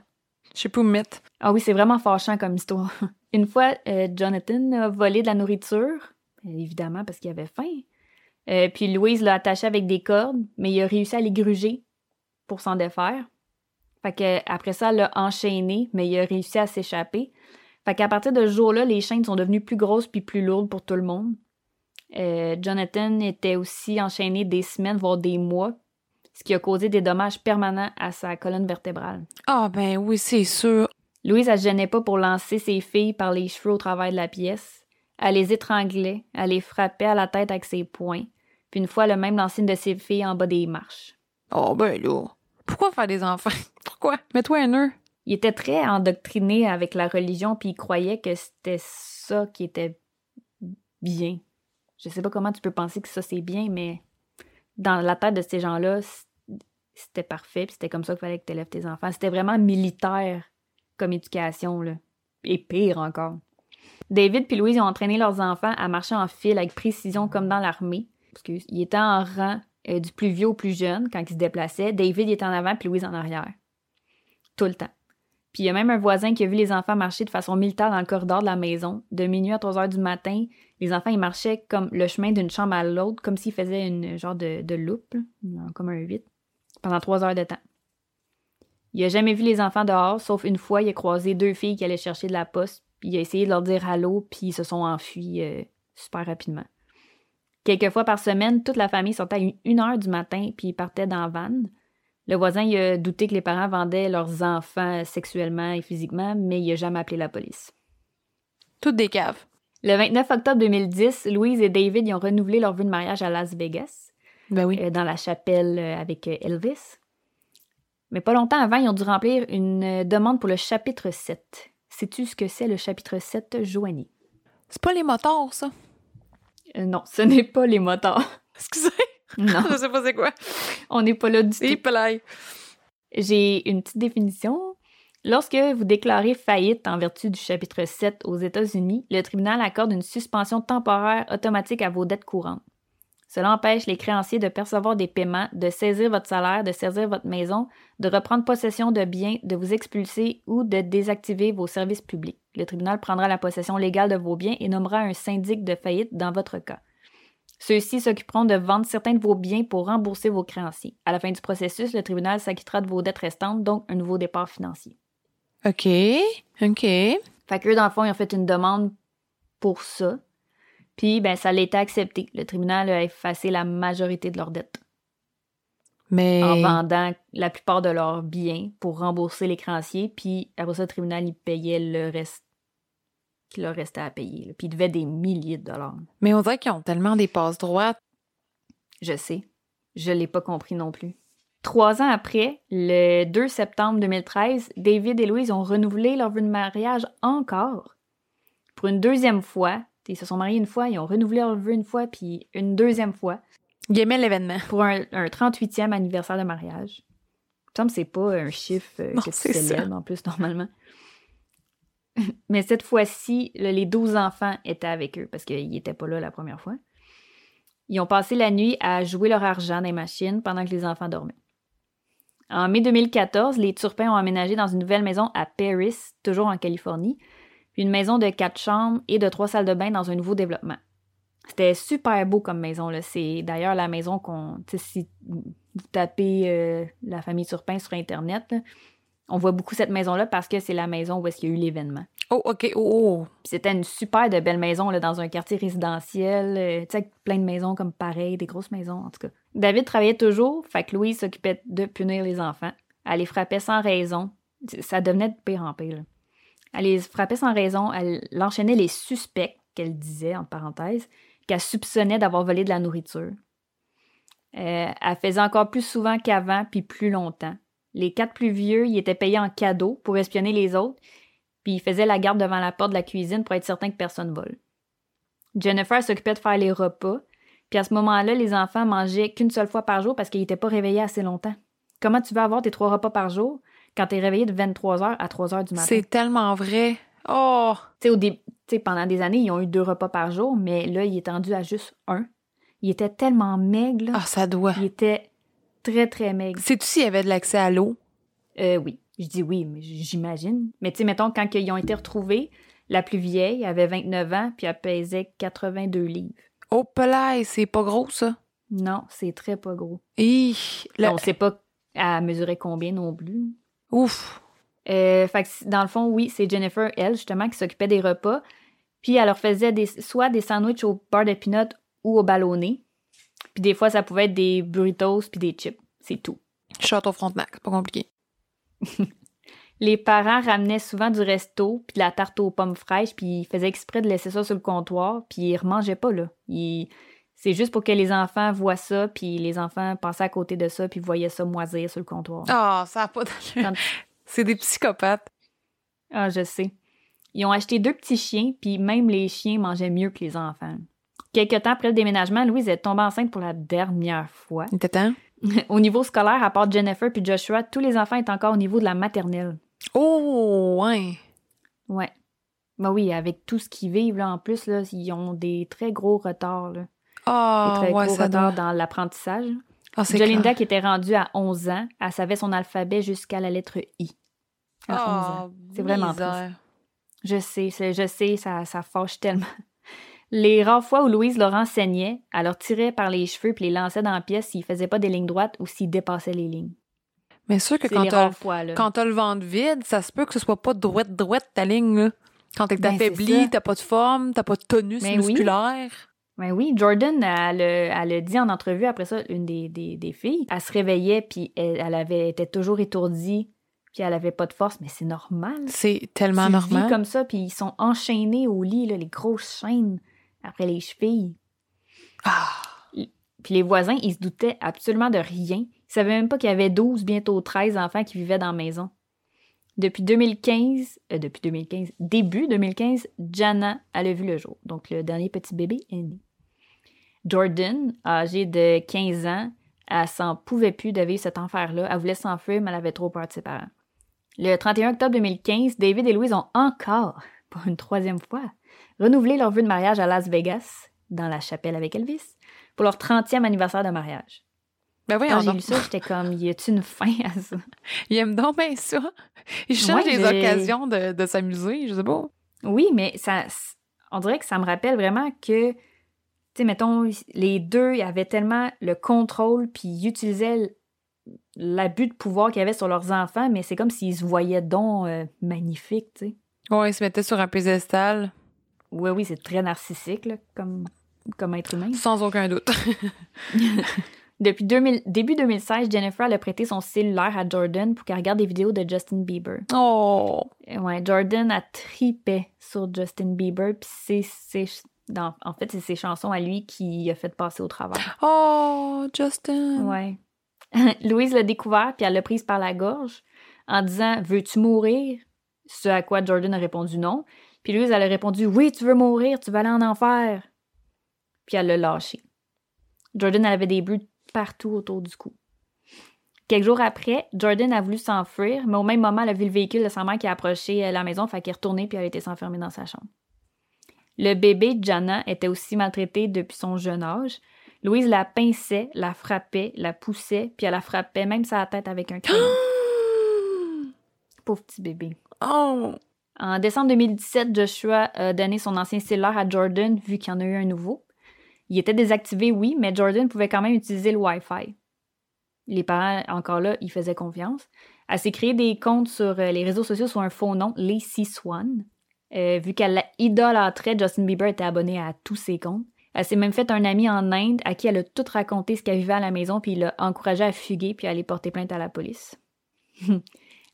Je sais pas où me mettre. Ah oui, c'est vraiment fâchant comme histoire. [laughs] Une fois, euh, Jonathan a volé de la nourriture, évidemment parce qu'il avait faim. Euh, puis Louise l'a attaché avec des cordes, mais il a réussi à les gruger pour s'en défaire. Fait que après ça, elle l'a enchaîné, mais il a réussi à s'échapper. Fait qu'à partir de ce jour-là, les chaînes sont devenues plus grosses puis plus lourdes pour tout le monde. Euh, Jonathan était aussi enchaîné des semaines, voire des mois, ce qui a causé des dommages permanents à sa colonne vertébrale. Ah ben oui, c'est sûr. Louise, elle se gênait pas pour lancer ses filles par les cheveux au travers de la pièce. Elle les étranglait, elle les frappait à la tête avec ses poings. Puis une fois, elle a même lancé une de ses filles en bas des marches. Oh ben là. Pourquoi faire des enfants? [laughs] Pourquoi? Mets-toi un nœud. Il était très endoctriné avec la religion, puis il croyait que c'était ça qui était bien. Je sais pas comment tu peux penser que ça c'est bien, mais dans la tête de ces gens-là, c'était parfait, puis c'était comme ça qu'il fallait que tu élèves tes enfants. C'était vraiment militaire comme éducation, là. Et pire encore. David puis Louise ont entraîné leurs enfants à marcher en file avec précision comme dans l'armée. Parce qu'ils étaient en rang euh, du plus vieux au plus jeune quand ils se déplaçaient. David était en avant puis Louise en arrière. Tout le temps. Puis il y a même un voisin qui a vu les enfants marcher de façon militaire dans le corridor de la maison. De minuit à 3 heures du matin, les enfants, ils marchaient comme le chemin d'une chambre à l'autre, comme s'ils faisaient une genre de, de loupe, comme un 8, pendant 3 heures de temps. Il a jamais vu les enfants dehors, sauf une fois, il a croisé deux filles qui allaient chercher de la poste, puis il a essayé de leur dire allô, puis ils se sont enfuis euh, super rapidement. Quelques fois par semaine, toute la famille sortait à une heure du matin, puis ils partaient dans la van. Le voisin il a douté que les parents vendaient leurs enfants sexuellement et physiquement, mais il n'a jamais appelé la police. Toutes des caves. Le 29 octobre 2010, Louise et David ont renouvelé leur vœu de mariage à Las Vegas. Ben oui. Euh, dans la chapelle euh, avec euh, Elvis. Mais pas longtemps avant, ils ont dû remplir une demande pour le chapitre 7. Sais-tu ce que c'est le chapitre 7, Joanie? C'est pas les motards, ça? Non, ce n'est pas les motards. [laughs] Excusez. Non. [laughs] Je sais pas c'est quoi. On n'est pas là du Et tout. J'ai une petite définition. Lorsque vous déclarez faillite en vertu du chapitre 7 aux États-Unis, le tribunal accorde une suspension temporaire automatique à vos dettes courantes. Cela empêche les créanciers de percevoir des paiements, de saisir votre salaire, de saisir votre maison, de reprendre possession de biens, de vous expulser ou de désactiver vos services publics. Le tribunal prendra la possession légale de vos biens et nommera un syndic de faillite dans votre cas. Ceux-ci s'occuperont de vendre certains de vos biens pour rembourser vos créanciers. À la fin du processus, le tribunal s'acquittera de vos dettes restantes, donc un nouveau départ financier. OK. OK. Fait qu'eux, dans le fond, ils ont fait une demande pour ça. Puis, ben, ça été accepté. Le tribunal a effacé la majorité de leurs dettes Mais. en vendant la plupart de leurs biens pour rembourser les créanciers. Puis, après ça, le tribunal, il payait le reste qui leur restait à payer. là. Puis, ils devaient des milliers de dollars. Mais on dirait qu'ils ont tellement des passes droites. Je sais. Je l'ai pas compris non plus. Trois ans après, le 2 septembre 2013, David et Louise ont renouvelé leur vœu de mariage encore. Pour une deuxième fois. Ils se sont mariés une fois, ils ont renouvelé leur vœu une fois, puis une deuxième fois. Ils aimaient l'événement. Pour un, un 38e anniversaire de mariage. Il me semble que c'est pas un chiffre euh, Non, que tu célèbres en plus normalement. [laughs] Mais cette fois-ci, les 12 enfants étaient avec eux parce qu'ils n'étaient pas là la première fois. Ils ont passé la nuit à jouer leur argent dans les machines pendant que les enfants dormaient. En mai 2014, les Turpins ont aménagé dans une nouvelle maison à Paris, toujours en Californie, puis une maison de quatre chambres et de trois salles de bain dans un nouveau développement. C'était super beau comme maison. là. C'est d'ailleurs la maison qu'on. Si vous tapez euh, la famille Turpin sur Internet, là, on voit beaucoup cette maison-là parce que c'est la maison où est-ce qu'il y a eu l'événement. Oh, OK. Oh, oh. C'était une super de belle maison là, dans un quartier résidentiel, euh, tu sais, avec plein de maisons comme pareil, des grosses maisons en tout cas. David travaillait toujours, fait que Louise s'occupait de punir les enfants. Elle les frappait sans raison. Ça devenait de pire en pire. là. Elle les frappait sans raison, elle enchaînait les suspects, qu'elle disait, en parenthèse, qu'elle soupçonnait d'avoir volé de la nourriture. Euh, elle faisait encore plus souvent qu'avant, puis plus longtemps. Les quatre plus vieux, ils étaient payés en cadeau pour espionner les autres, puis ils faisaient la garde devant la porte de la cuisine pour être certain que personne vole. Jennifer s'occupait de faire les repas, puis à ce moment-là, les enfants mangeaient qu'une seule fois par jour parce qu'ils n'étaient pas réveillés assez longtemps. Comment tu veux avoir tes trois repas par jour? Quand tu es réveillé de 23h à 3h du matin? C'est tellement vrai. Oh! Tu sais, pendant des années, ils ont eu deux repas par jour, mais là, il est tendu à juste un. Il était tellement maigre, là. Ah, ça doit. Il était très, très maigre. Sais-tu s'il y avait de l'accès à l'eau? Euh, oui. Je dis oui, mais j'imagine. Mais tu sais, mettons, quand ils ont été retrouvés, la plus vieille avait 29 ans, puis elle pesait 82 livres. Oh, pelay, c'est pas gros, ça? Non, c'est très pas gros. Hi, le- On sait pas à mesurer combien non plus. Ouf. Euh, fait que dans le fond, oui, c'est Jennifer, elle, justement, qui s'occupait des repas. Puis elle leur faisait des, soit des sandwichs au beurre de peanut ou au ballonné. Puis des fois, ça pouvait être des burritos puis des chips. C'est tout. Château Frontenac, pas compliqué. [laughs] Les parents ramenaient souvent du resto puis de la tarte aux pommes fraîches puis ils faisaient exprès de laisser ça sur le comptoir puis ils remangeaient pas, là. Ils- C'est juste pour que les enfants voient ça puis les enfants passaient à côté de ça puis voyaient ça moisir sur le comptoir. Ah, ça a pas d'allure. C'est des psychopathes. Ah, je sais. Ils ont acheté deux petits chiens, puis même les chiens mangeaient mieux que les enfants. Quelque temps après le déménagement, Louise est tombée enceinte pour la dernière fois. Il était temps. [laughs] au niveau scolaire, à part Jennifer puis Joshua, tous les enfants étaient encore au niveau de la maternelle. Oh, ouais. Ouais. Ben oui, avec tout ce qu'ils vivent, là, en plus, là, ils ont des très gros retards, là. Très ouais, gros ça doit. dans l'apprentissage. Ah, Jolinda, clair. qui était rendue à 11 ans, elle savait son alphabet jusqu'à la lettre I. À 11 ans. Ah, C'est vraiment misère. Je sais, je sais, ça, ça fâche tellement. [laughs] Les rares fois où Louise leur enseignait, elle leur tirait par les cheveux puis les lançait dans la pièce s'ils faisaient pas des lignes droites ou s'ils dépassaient les lignes. Mais sûr que quand t'as fois, là. quand t'as le ventre vide, ça se peut que ce soit pas droite droite ta ligne là. Quand t'es Ben, affaibli, t'as pas de forme, t'as pas de tonus Ben oui. Ben oui, Jordan, elle, elle a dit en entrevue après ça, une des, des, des filles, elle se réveillait puis elle, elle avait était toujours étourdie puis elle avait pas de force, mais c'est normal. C'est tellement tu normal. vis comme ça puis ils sont enchaînés au lit, là, les grosses chaînes après les chevilles. Ah, Puis les voisins, ils se doutaient absolument de rien. Ils savaient même pas qu'il y avait 12, bientôt 13 enfants qui vivaient dans la maison. Depuis 2015, euh, depuis 2015, début 2015, Jana, elle a vu le jour. Donc le dernier petit bébé est né. Jordan, âgée de 15 ans, elle s'en pouvait plus de vivre cet enfer-là. Elle voulait s'enfuir, mais elle avait trop peur de ses parents. Le 31 octobre 2015, David et Louise ont encore, [laughs] pour une troisième fois, renouvelé leur vœu de mariage à Las Vegas, dans la chapelle avec Elvis, pour leur 30e anniversaire de mariage. ben oui, Quand j'ai lu ça, j'étais comme, y a-tu une fin à ça? [laughs] il aime donc bien ça. Il cherche Ouais, des occasions de, de s'amuser, je sais pas. Oui, mais ça, on dirait que ça me rappelle vraiment que, sais, mettons, les deux ils avaient tellement le contrôle, puis ils utilisaient l'abus de pouvoir qu'ils avaient sur leurs enfants, mais c'est comme s'ils se voyaient donc euh, magnifiques, tu sais. Ouais, il se mettait sur un pédestal, Oui, oui, c'est très narcissique, là, comme, comme être humain. sans aucun doute. [laughs] Depuis 2000 début 2016, Jennifer elle a prêté son cellulaire à Jordan pour qu'elle regarde des vidéos de Justin Bieber. Oh, Ouais, Jordan a tripé sur Justin Bieber, puis c'est- dans- en fait c'est ses chansons à lui qui a fait passer au travers. oh, Justin. Ouais. [laughs] Louise l'a découvert puis elle l'a prise par la gorge en disant "Veux-tu mourir Ce à quoi Jordan a répondu non. Puis Louise elle a répondu "Oui, tu veux mourir, tu vas aller en enfer." Puis elle l'a lâché. Jordan elle avait des bleus partout autour du cou. Quelques jours après, Jordan a voulu s'enfuir, mais au même moment, elle a vu le véhicule de sa mère qui a approché euh, la maison, fait qu'elle est retournée puis elle a été s'enfermer dans sa chambre. Le bébé, Jana, était aussi maltraité depuis son jeune âge. Louise la pinçait, la frappait, la poussait, puis elle la frappait même sa tête avec un crayon. [gasps] Pauvre petit bébé. Oh, En décembre 2017, Joshua a donné son ancien cellulaire à Jordan vu qu'il y en a eu un nouveau. Il était désactivé, oui, mais Jordan pouvait quand même utiliser le Wi-Fi. Les parents, encore là, ils faisaient confiance. Elle s'est créé des comptes sur euh, les réseaux sociaux sous un faux nom, Lacey Swan. Euh, vu qu'elle idolâtrait, Justin Bieber était abonné à tous ses comptes. Elle s'est même fait un ami en Inde à qui elle a tout raconté ce qu'elle vivait à la maison, puis il l'a encouragé à fuguer puis à aller porter plainte à la police. [laughs]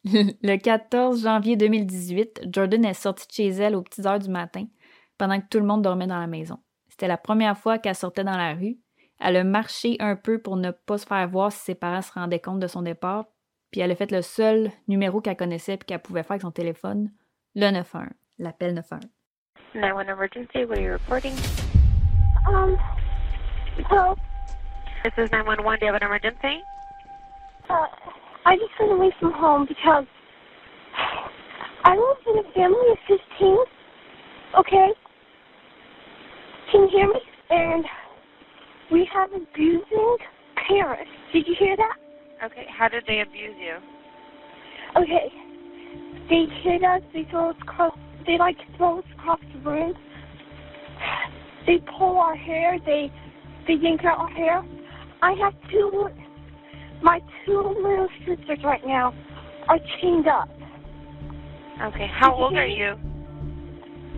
Le 14 janvier 2018, Jordan est sortie de chez elle aux petites heures du matin, pendant que tout le monde dormait dans la maison. C'était la première fois qu'elle sortait dans la rue. Elle a marché un peu pour ne pas se faire voir si ses parents se rendaient compte de son départ, puis elle a fait le seul numéro qu'elle connaissait et qu'elle pouvait faire avec son téléphone, le 91, l'appel 91. 911 emergency, what are you reporting? Um, well, This is 911, do you have an emergency? uh, I just ran away from home because I I live in a family of 15, okay? Can you hear me? And we have abusing parents. Did you hear that? Okay, how did they abuse you? Okay. They hit us, they throw us across, they like to throw us across the room. They pull our hair, they, they yank out our hair. I have two, my two little sisters right now are chained up. Okay, how old are you?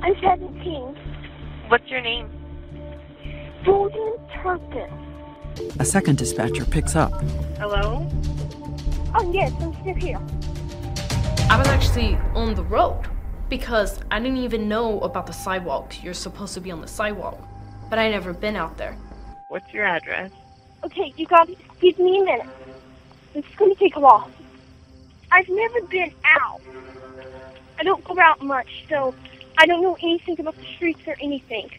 I'm 17. What's your name? Golden Turpin. A second dispatcher picks up. Hello? Oh yes, I'm still here. I was actually on the road because I didn't even know about the sidewalk. You're supposed to be on the sidewalk, but I never been out there. What's your address? Okay, you got to give me a minute. This is gonna take a while. I've never been out. I don't go out much, so I don't know anything about the streets or anything.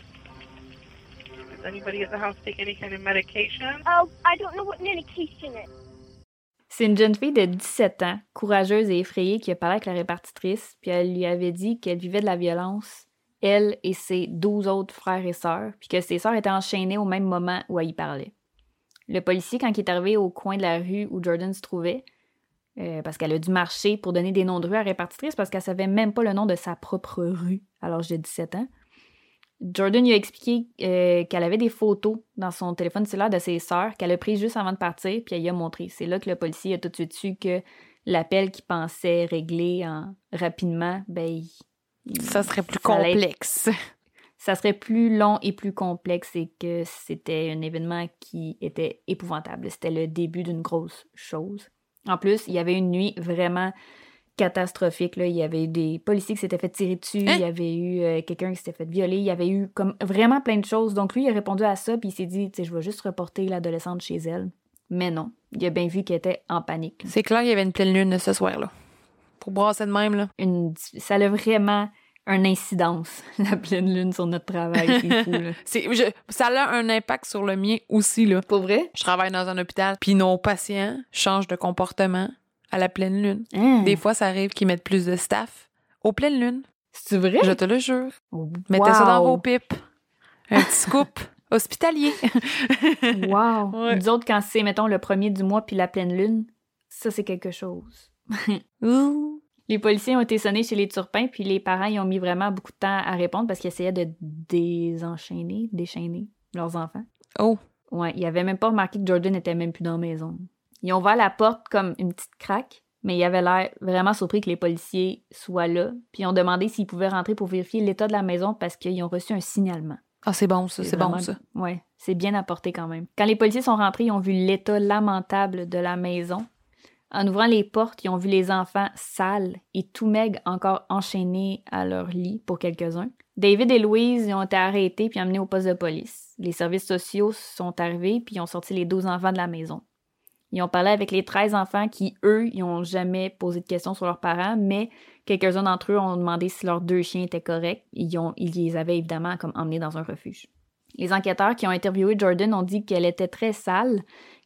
Does anybody at the house take any kind of medication? Oh, I don't know what medication is. C'est une jeune fille de 17 ans, courageuse et effrayée, qui a parlé avec la répartitrice, puis elle lui avait dit qu'elle vivait de la violence, elle et ses 12 autres frères et sœurs, puis que ses sœurs étaient enchaînées au même moment où elle y parlait. Le policier, quand il est arrivé au coin de la rue où Jordan se trouvait, euh, parce qu'elle a dû marcher pour donner des noms de rue à la répartitrice parce qu'elle savait même pas le nom de sa propre rue à l'âge de 17 ans. Jordan lui a expliqué euh, qu'elle avait des photos dans son téléphone cellulaire de ses sœurs qu'elle a prises juste avant de partir, puis elle y a montré. C'est là que le policier a tout de suite su que l'appel qu'il pensait régler en, rapidement, ben, il- Ça serait plus ça allait être- complexe. ça serait plus long et plus complexe et que c'était un événement qui était épouvantable. C'était le début d'une grosse chose. En plus, il y avait une nuit vraiment catastrophique. Là. Il y avait eu des policiers qui s'étaient fait tirer dessus, Hein? il y avait eu euh, quelqu'un qui s'était fait violer, il y avait eu comme vraiment plein de choses. Donc lui, il a répondu à ça, puis il s'est dit, tu sais, je vais juste reporter l'adolescente chez elle. Mais non, il a bien vu qu'elle était en panique. C'est clair, il y avait une pleine lune ce soir-là. Pour brasser de même, là. Une, ça a vraiment une incidence, [laughs] la pleine lune, sur notre travail. C'est fou, là. [laughs] C'est, je- ça a un impact sur le mien aussi, là. Pour vrai? Je travaille dans un hôpital, puis nos patients changent de comportement à la pleine lune. Hein? Des fois, ça arrive qu'ils mettent plus de staff aux pleines lunes. C'est vrai? Je te le jure. Mettez ça dans vos pipes. Un petit scoop [laughs] hospitalier. Wow! Ouais. Nous autres, quand c'est, mettons, le premier du mois puis la pleine lune, ça, c'est quelque chose. [laughs] Ouh. Les policiers ont été sonnés chez les Turpins, puis les parents, ils ont mis vraiment beaucoup de temps à répondre parce qu'ils essayaient de désenchaîner, déchaîner leurs enfants. Oh. Ouais, ils avaient même pas remarqué que Jordan n'était même plus dans la maison. Ils ont ouvert la porte comme une petite craque, mais ils avaient l'air vraiment surpris que les policiers soient là, puis ils ont demandé s'ils pouvaient rentrer pour vérifier l'état de la maison parce qu'ils ont reçu un signalement. Ah, c'est bon, ça. C'est bon, ça. Ouais, c'est bien apporté quand même. Quand les policiers sont rentrés, ils ont vu l'état lamentable de la maison. En ouvrant les portes, ils ont vu les enfants sales et tout maigres encore enchaînés à leur lit pour quelques-uns. David et Louise ils ont été arrêtés puis emmenés au poste de police. Les services sociaux sont arrivés puis ils ont sorti les 12 enfants de la maison. Ils ont parlé avec les 13 enfants qui, eux, ils ont jamais posé de questions sur leurs parents, mais quelques-uns d'entre eux ont demandé si leurs deux chiens étaient corrects. Ils, ont, ils les avaient évidemment comme emmenés dans un refuge. Les enquêteurs qui ont interviewé Jordan ont dit qu'elle était très sale,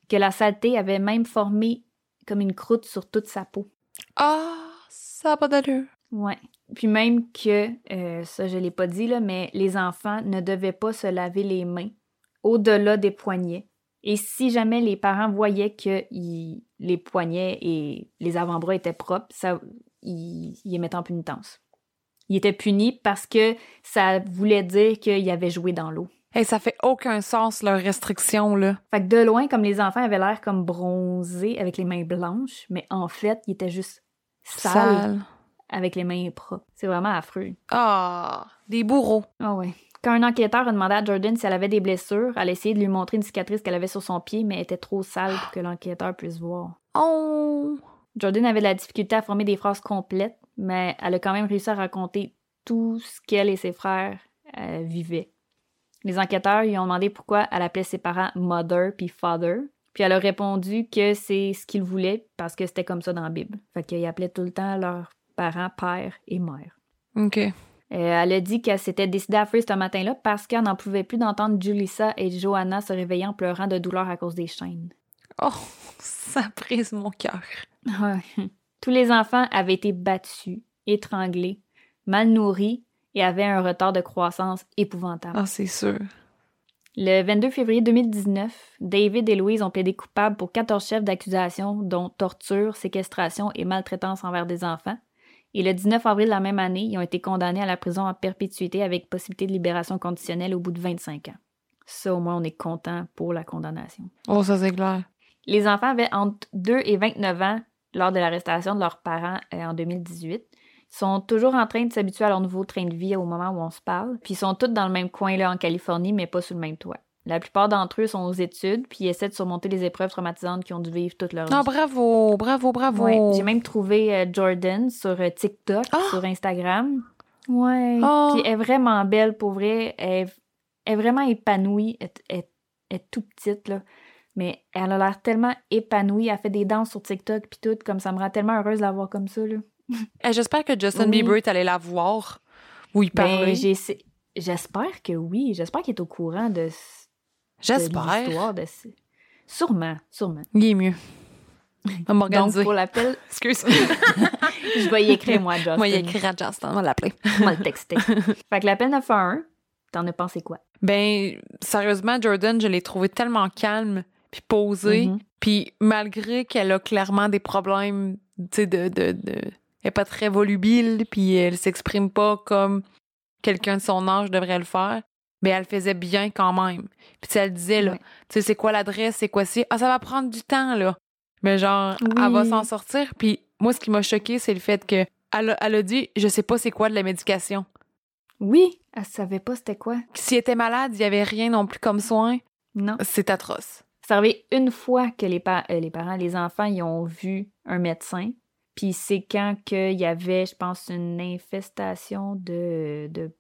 que la saleté avait même formé comme une croûte sur toute sa peau. Ah, ça n'a pas d'allure. Ouais. Puis même que, euh, ça je l'ai pas dit là, mais les enfants ne devaient pas se laver les mains au-delà des poignets. Et si jamais les parents voyaient que ils- les poignets et les avant-bras étaient propres, ça, ils, ils les mettaient en pénitence. Ils étaient punis parce que ça voulait dire qu'ils avaient joué dans l'eau. Hey, ça fait aucun sens, leur restriction, là. Fait que de loin, comme les enfants avaient l'air comme bronzés avec les mains blanches, mais en fait, ils étaient juste sales Sale. avec les mains propres. C'est vraiment affreux. Ah, des bourreaux. Ah ouais. Quand un enquêteur a demandé à Jordan si elle avait des blessures, elle a essayé de lui montrer une cicatrice qu'elle avait sur son pied, mais elle était trop sale pour que l'enquêteur puisse voir. Oh. Jordan avait de la difficulté à former des phrases complètes, mais elle a quand même réussi à raconter tout ce qu'elle et ses frères euh, vivaient. Les enquêteurs lui ont demandé pourquoi elle appelait ses parents mother puis father, puis elle a répondu que c'est ce qu'ils voulaient parce que c'était comme ça dans la Bible. Fait qu'ils appelaient tout le temps leurs parents père et mère. OK. Euh, elle a dit qu'elle s'était décidée à fuir ce matin-là parce qu'elle n'en pouvait plus d'entendre Julissa et Johanna se réveiller en pleurant de douleur à cause des chaînes. Oh, ça brise mon cœur. Tous les enfants avaient été battus, étranglée, mal nourrie et avait un retard de croissance épouvantable. Ah, c'est sûr. Le 22 février 2019, David et Louise ont plaidé coupables pour 14 chefs d'accusation, dont torture, séquestration et maltraitance envers des enfants. Et le 19 avril de la même année, ils ont été condamnés à la prison à perpétuité avec possibilité de libération conditionnelle au bout de 25 ans. Ça, au moins, on est content pour la condamnation. Oh, ça, c'est clair. Les enfants avaient entre 2 et 29 ans lors de l'arrestation de leurs parents euh, en 2018. Ils sont toujours en train de s'habituer à leur nouveau train de vie au moment où on se parle. Puis ils sont tous dans le même coin là en Californie, mais pas sous le même toit. La plupart d'entre eux sont aux études, puis ils essaient de surmonter les épreuves traumatisantes qu'ils ont dû vivre toute leur vie. Ah, bravo, bravo, bravo. Ouais, J'ai même trouvé euh, Jordan sur euh, TikTok, Ah! sur Instagram. Ouais. Oh. Puis elle est vraiment belle, pour vrai. Elle, est- elle est vraiment épanouie. Elle, elle- elle est tout petite, là. Mais elle a l'air tellement épanouie. Elle fait des danses sur TikTok, puis tout. Comme ça me rend tellement heureuse de la voir comme ça, là. [laughs] Eh, J'espère que Justin Oui. Bieber est allé la voir. Ou il Ben, parlait. j'ai- J'espère que oui. J'espère qu'il est au courant de, de J'espère. de Sûrement, sûrement. Il est mieux. [laughs] On va Donc, pour l'appel, [laughs] Excuse. [laughs] je vais y écrire, moi, Justin. Moi, il écrit à Justin, on va l'appeler. On va le texter. fait que l'appel 911, t'en as pensé quoi? Ben, sérieusement, Jordan, je l'ai trouvé tellement calme puis posée. Mhm. Puis malgré qu'elle a clairement des problèmes, tu sais, de, de, de... Elle est pas très volubile, puis elle s'exprime pas comme quelqu'un de son âge devrait le faire, mais elle le faisait bien quand même. Puis elle disait, là, tu sais, c'est quoi l'adresse, c'est quoi c'est? Ah, ça va prendre du temps, là. Mais genre, Oui. elle va s'en sortir. Puis moi, ce qui m'a choqué, c'est le fait que elle a, elle a dit, je sais pas c'est quoi de la médication. Oui, elle savait pas c'était quoi. S'il était malade, il y avait rien non plus comme soin. Non. C'est atroce. C'est arrivé une fois que les, pa- euh, les parents, les enfants, ils ont vu un médecin. Puis c'est quand qu'il y avait, je pense, une infestation de, de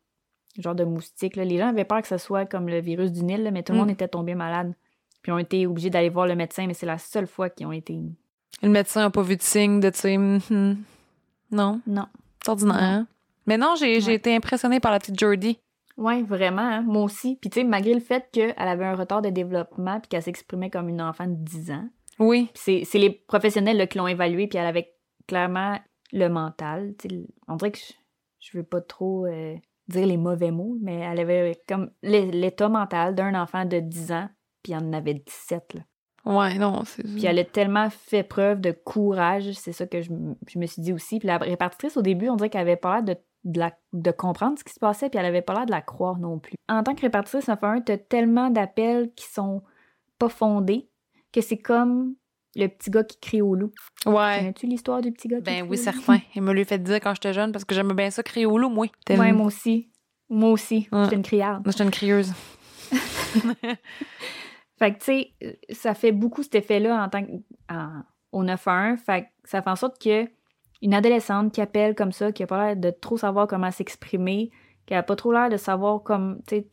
genre de moustiques. là. Les gens avaient peur que ce soit comme le virus du Nil, là, mais tout le Mm. monde était tombé malade. Puis ils ont été obligés d'aller voir le médecin, mais c'est la seule fois qu'ils ont été. Le médecin n'a pas vu de signe de, tu sais, mhm. non, Non. c'est ordinaire. Hein? Mais non, j'ai Ouais. été impressionnée par la petite Jordy. Oui, vraiment, hein, moi aussi. Puis tu sais, malgré le fait qu'elle avait un retard de développement puis qu'elle s'exprimait comme une enfant de 10 ans, Oui. C'est les professionnels là, qui l'ont évaluée, puis elle avait clairement le mental. On dirait que je, je veux pas trop euh, dire les mauvais mots, mais elle avait comme l'é- l'état mental d'un enfant de 10 ans, puis elle en avait 17. Là. Ouais, non, c'est. Puis elle a tellement fait preuve de courage, c'est ça que je, me suis dit aussi. Puis la répartitrice, au début, on dirait qu'elle avait pas l'air de, de, la- de comprendre ce qui se passait, puis elle avait pas l'air de la croire non plus. En tant que répartitrice 911, t'as tellement d'appels qui sont pas fondés que c'est comme le petit gars qui crie au loup. Ouais. Connais-tu l'histoire du petit gars qui Ben crie oui, au loup? certain. Il me l'a fait dire quand j'étais jeune parce que j'aimais bien ça crier au loup, moi. Ouais, moi aussi. Moi aussi. Ouais. J'étais une criarde. Moi, j'étais une crieuse. [laughs] Fait que, tu sais, ça fait beaucoup cet effet-là en tant que, en- au 911. Fait que ça fait en sorte que une adolescente qui appelle comme ça, qui a pas l'air de trop savoir comment s'exprimer, qui a pas trop l'air de savoir comme, tu sais,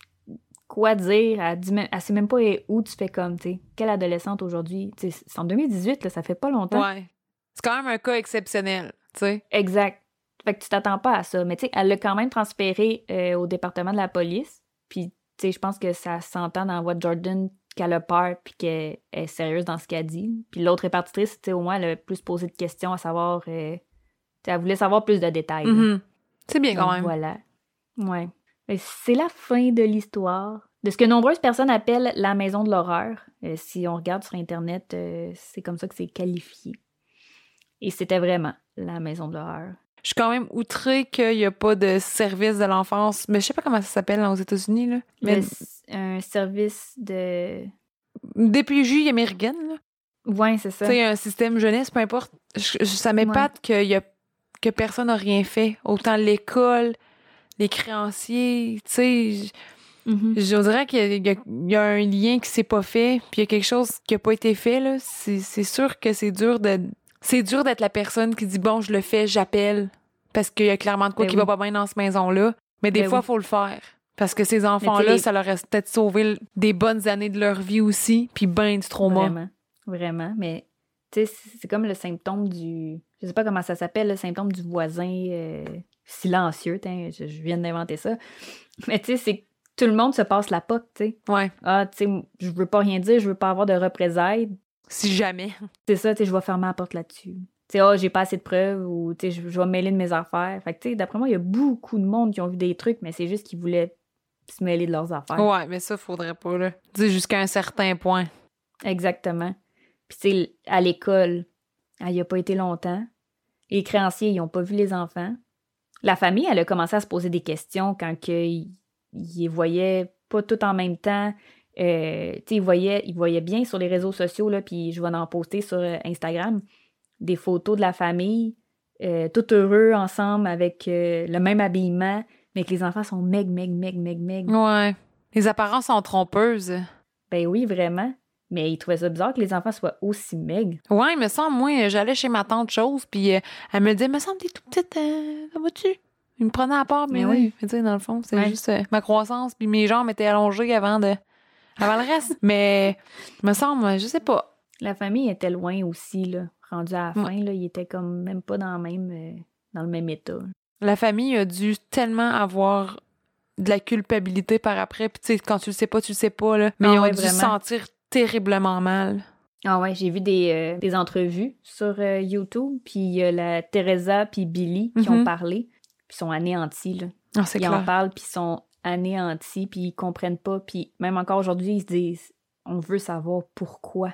quoi dire, elle, dit même- elle sait même pas où tu fais comme, tu sais, quelle adolescente aujourd'hui, c'est en 2018, là, ça fait pas longtemps. Ouais. C'est quand même un cas exceptionnel, tu sais. Exact. Fait que tu t'attends pas à ça. Mais tu sais, elle l'a quand même transféré euh, au département de la police. Puis, tu sais, je pense que ça s'entend dans la voix de Jordan qu'elle a peur puis qu'elle est sérieuse dans ce qu'elle dit. Puis l'autre répartitrice, tu sais, au moins, elle a plus posé de questions à savoir... euh, elle voulait savoir plus de détails. Mhm. C'est bien quand même. Voilà. Ouais. C'est la fin de l'histoire. De ce que nombreuses personnes appellent la maison de l'horreur. Euh, si on regarde sur Internet, euh, c'est comme ça que c'est qualifié. Et c'était vraiment la maison de l'horreur. Je suis quand même outrée qu'il n'y a pas de service de l'enfance. Mais je sais pas comment ça s'appelle aux États-Unis, là. Mais Le- un service de. DPJ américaine, là. Ouais, c'est ça. Sais, un système jeunesse, peu importe. Je- je- ça m'épate qu'il y a, que personne n'a rien fait. Autant l'école, les créanciers, tu sais. je- Mhm. Je dirais qu'il y, a- il y il un lien qui s'est pas fait, puis il y a quelque chose qui a pas été fait, là. C'est sûr que c'est dur de. C'est dur d'être la personne qui dit bon, je le fais, j'appelle. Parce qu'il y a clairement de quoi Ben qui oui. va pas bien dans cette maison-là. Mais des Ben fois, oui. faut le faire. Parce que ces enfants-là, les- ça leur a peut-être sauvé des bonnes années de leur vie aussi, puis ben du trauma. Vraiment. Vraiment. Mais, tu sais, c'est c'est comme le symptôme du. Je sais pas comment ça s'appelle, le symptôme du voisin euh, silencieux. Je, viens d'inventer ça. Mais, tu sais, c'est que tout le monde se passe la poque, tu sais. Ouais. Ah, tu sais, je veux pas rien dire, je veux pas avoir de représailles. Si jamais. C'est ça, tu sais, je vais fermer la porte là-dessus. Tu sais, ah, j'ai pas assez de preuves ou tu sais, je, je vais me mêler de mes affaires. Fait que, tu sais, d'après moi, il y a beaucoup de monde qui ont vu des trucs, mais c'est juste qu'ils voulaient se mêler de leurs affaires. Ouais, mais ça, faudrait pas, là. Tu sais, jusqu'à un certain point. Exactement. Puis, tu sais, à l'école, elle y a pas été longtemps. Les créanciers, ils ont pas vu les enfants. La famille, elle a commencé à se poser des questions quand ils voyaient pas tout en même temps. Euh, tu sais, ils voyaient, ils voyaient bien sur les réseaux sociaux, là, puis je vais en poster sur euh, Instagram, des photos de la famille, euh, tout heureux ensemble avec euh, le même habillement, mais que les enfants sont meg, meg, meg, meg, meg. Ouais. Les apparences sont trompeuses. Ben oui, vraiment. Mais ils trouvaient ça bizarre que les enfants soient aussi meg. Ouais, il me semble, moi, j'allais chez ma tante chose, puis euh, elle me disait, me semble, t'es tout petite, euh, ça va-tu? Il me prenait à part, mais Mais oui. Tu sais, dans le fond, c'est Ouais. juste euh, ma croissance, puis mes jambes étaient allongées avant de. avant le reste. [laughs] mais, me semble, je sais pas. La famille était loin aussi, là. Rendu à la Ouais. fin, là, ils étaient comme même pas dans, le même, euh, dans le même état. La famille a dû tellement avoir de la culpabilité par après, puis tu sais, quand tu le sais pas, tu le sais pas, là. Mais Ah ils ont ouais, dû vraiment. sentir terriblement mal. Ah ouais, j'ai vu des, euh, des entrevues sur euh, YouTube, puis il y a la Teresa puis Billy qui Mhm. ont parlé, puis ils sont anéantis, là. Ah, Ils en clair. parlent, puis ils sont anéantis, puis ils comprennent pas, puis même encore aujourd'hui, ils se disent on veut savoir pourquoi.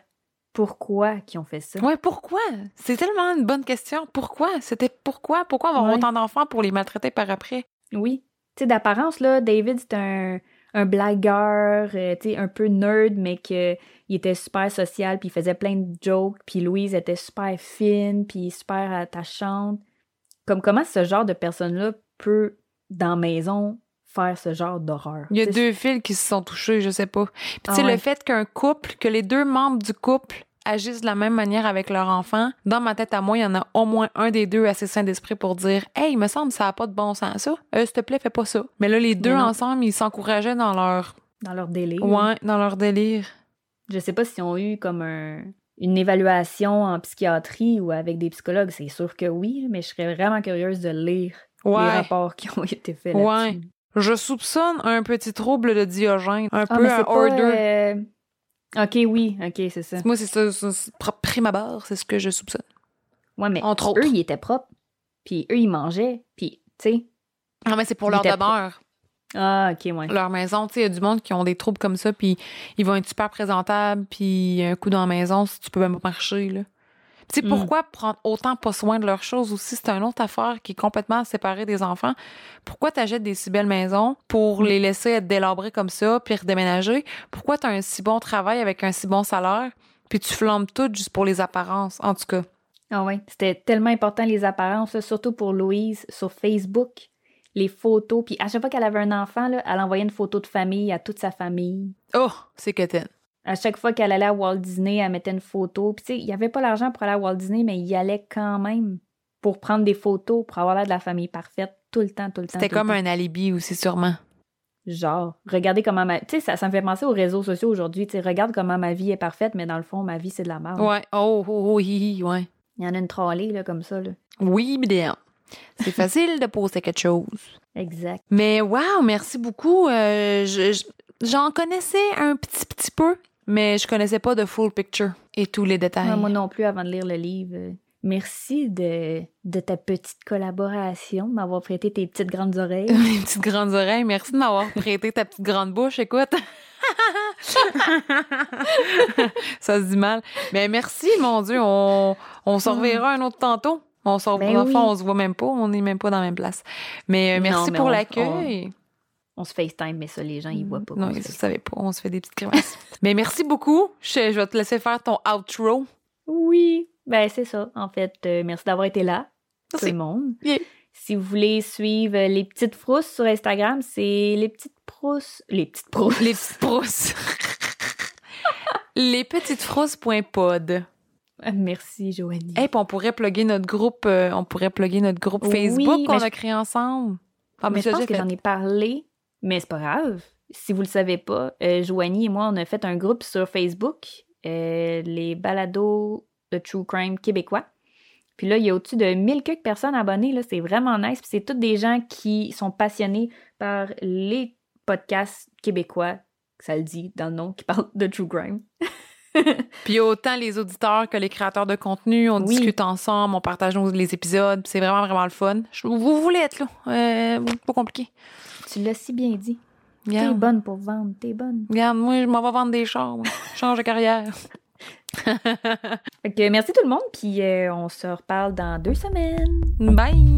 Pourquoi qu'ils ont fait ça? Ouais, pourquoi? C'est tellement une bonne question. Pourquoi? C'était pourquoi? Pourquoi avoir Ouais. autant d'enfants pour les maltraiter par après? Oui. Tu sais, d'apparence, là, David, c'est un, un blagueur, euh, tu sais, un peu nerd, mais que il était super social, puis il faisait plein de jokes, puis Louise était super fine, puis super attachante. Comme comment ce genre de personne-là peut, dans la maison, faire ce genre d'horreur? Il y a deux fils qui se sont touchés, je sais pas. Puis tu Ah ouais. le fait qu'un couple, que les deux membres du couple agissent de la même manière avec leur enfant, dans ma tête à moi, il y en a au moins un des deux assez sain d'esprit pour dire Hey, il me semble que ça a pas de bon sens, ça. Euh, S'il te plaît, fais pas ça. Mais là, les deux ensemble, ils s'encourageaient dans leur. Dans leur délire. Ouais, dans leur délire. Je sais pas s'ils ont eu comme un, une évaluation en psychiatrie ou avec des psychologues. C'est sûr que oui, mais je serais vraiment curieuse de lire les rapports qui ont été faits Ouais. Je soupçonne un petit trouble de Diogène, un Ah, peu un order. euh, Ok, oui, ok, c'est ça. Moi, c'est ça, c'est pr- prime abord, c'est ce que je soupçonne. Ouais, mais Entre autres. eux, ils étaient propres. Puis eux, ils mangeaient. Puis, tu sais. Ah, mais c'est pour leur demeure. Ah, ok, ouais. leur maison. Tu sais, il y a du monde qui ont des troubles comme ça, puis ils vont être super présentables, puis un coup dans la maison, si tu peux même pas marcher, là. Tu sais, Mm. pourquoi prendre autant pas soin de leurs choses aussi? C'est une autre affaire qui est complètement séparée des enfants. Pourquoi t'achètes des si belles maisons pour Mm. les laisser être délabrées comme ça, puis redéménager? Pourquoi t'as un si bon travail avec un si bon salaire, puis tu flambes tout juste pour les apparences, en tout cas? Ah ouais. C'était tellement important, les apparences, surtout pour Louise, sur Facebook. Les photos. Puis à chaque fois qu'elle avait un enfant, là, elle envoyait une photo de famille à toute sa famille. Oh, c'est quétaine. À chaque fois qu'elle allait à Walt Disney, elle mettait une photo. Puis tu sais, il n'y avait pas l'argent pour aller à Walt Disney, mais il y allait quand même pour prendre des photos, pour avoir l'air de la famille parfaite tout le temps, tout le temps. C'était le comme temps. un alibi aussi, sûrement. Genre, regardez comment ma... Tu sais, ça, ça me fait penser aux réseaux sociaux aujourd'hui. Tu sais, regarde comment ma vie est parfaite, mais dans le fond, ma vie, c'est de la merde. Ouais. Oh, oh, oh, hi, hi, ouais. Il y en a une trollée, là, comme ça, là. Oui, bien. C'est facile de poster quelque chose. Exact. Mais wow, merci beaucoup. Euh, je- je- J'en connaissais un petit, petit peu, mais je connaissais pas de full picture et tous les détails. Ouais, moi non plus, avant de lire le livre. euh, Merci de, de ta petite collaboration, de m'avoir prêté tes petites grandes oreilles. [laughs] Les petites grandes oreilles, merci de m'avoir prêté ta petite grande bouche, écoute. [laughs] Ça se dit mal. Mais merci, mon Dieu, on, on se reverra un autre tantôt. On se revoit, Ben oui. on se voit même pas, on n'est même pas dans la même place. Mais euh, Non, merci mais pour l'accueil. On se FaceTime, mais ça, les gens, ils voient pas. Non, je se FaceTime. savais pas, on se fait des petites grimaces. [laughs] Mais merci beaucoup. Je, je vais te laisser faire ton outro. Oui, ben c'est ça. En fait, euh, merci d'avoir été là, tout le monde. Yeah. Si vous voulez suivre euh, les petites frousses sur Instagram, c'est les petites prousses. Les petites prousses. Les petites frousses. Les petites frousses.pod. [laughs] Merci, Joanie. Hey, puis on pourrait plugger notre groupe, euh, on pourrait plugger notre groupe Oui, Facebook qu'on mais a je- créé ensemble. Ah, mais je ça, pense que j'en ai parlé, mais c'est pas grave. Si vous le savez pas, euh, Joanie et moi, on a fait un groupe sur Facebook, euh, les balados de True Crime québécois. Puis là, il y a au-dessus de 1000 quelques personnes abonnées. C'est vraiment nice. Puis c'est tous des gens qui sont passionnés par les podcasts québécois, ça le dit dans le nom, qui parlent de True Crime. [laughs] [laughs] Puis autant les auditeurs que les créateurs de contenu, on Oui. discute ensemble, on partage nos- les épisodes, c'est vraiment, vraiment le fun. Je- vous voulez être là, euh, pas compliqué. Tu l'as si bien dit. T'es bonne pour vendre, t'es bonne. regarde, moi, je m'en vais vendre des chars, moi. [laughs] change de carrière. Que merci tout le monde, puis euh, on se reparle dans deux semaines. Bye!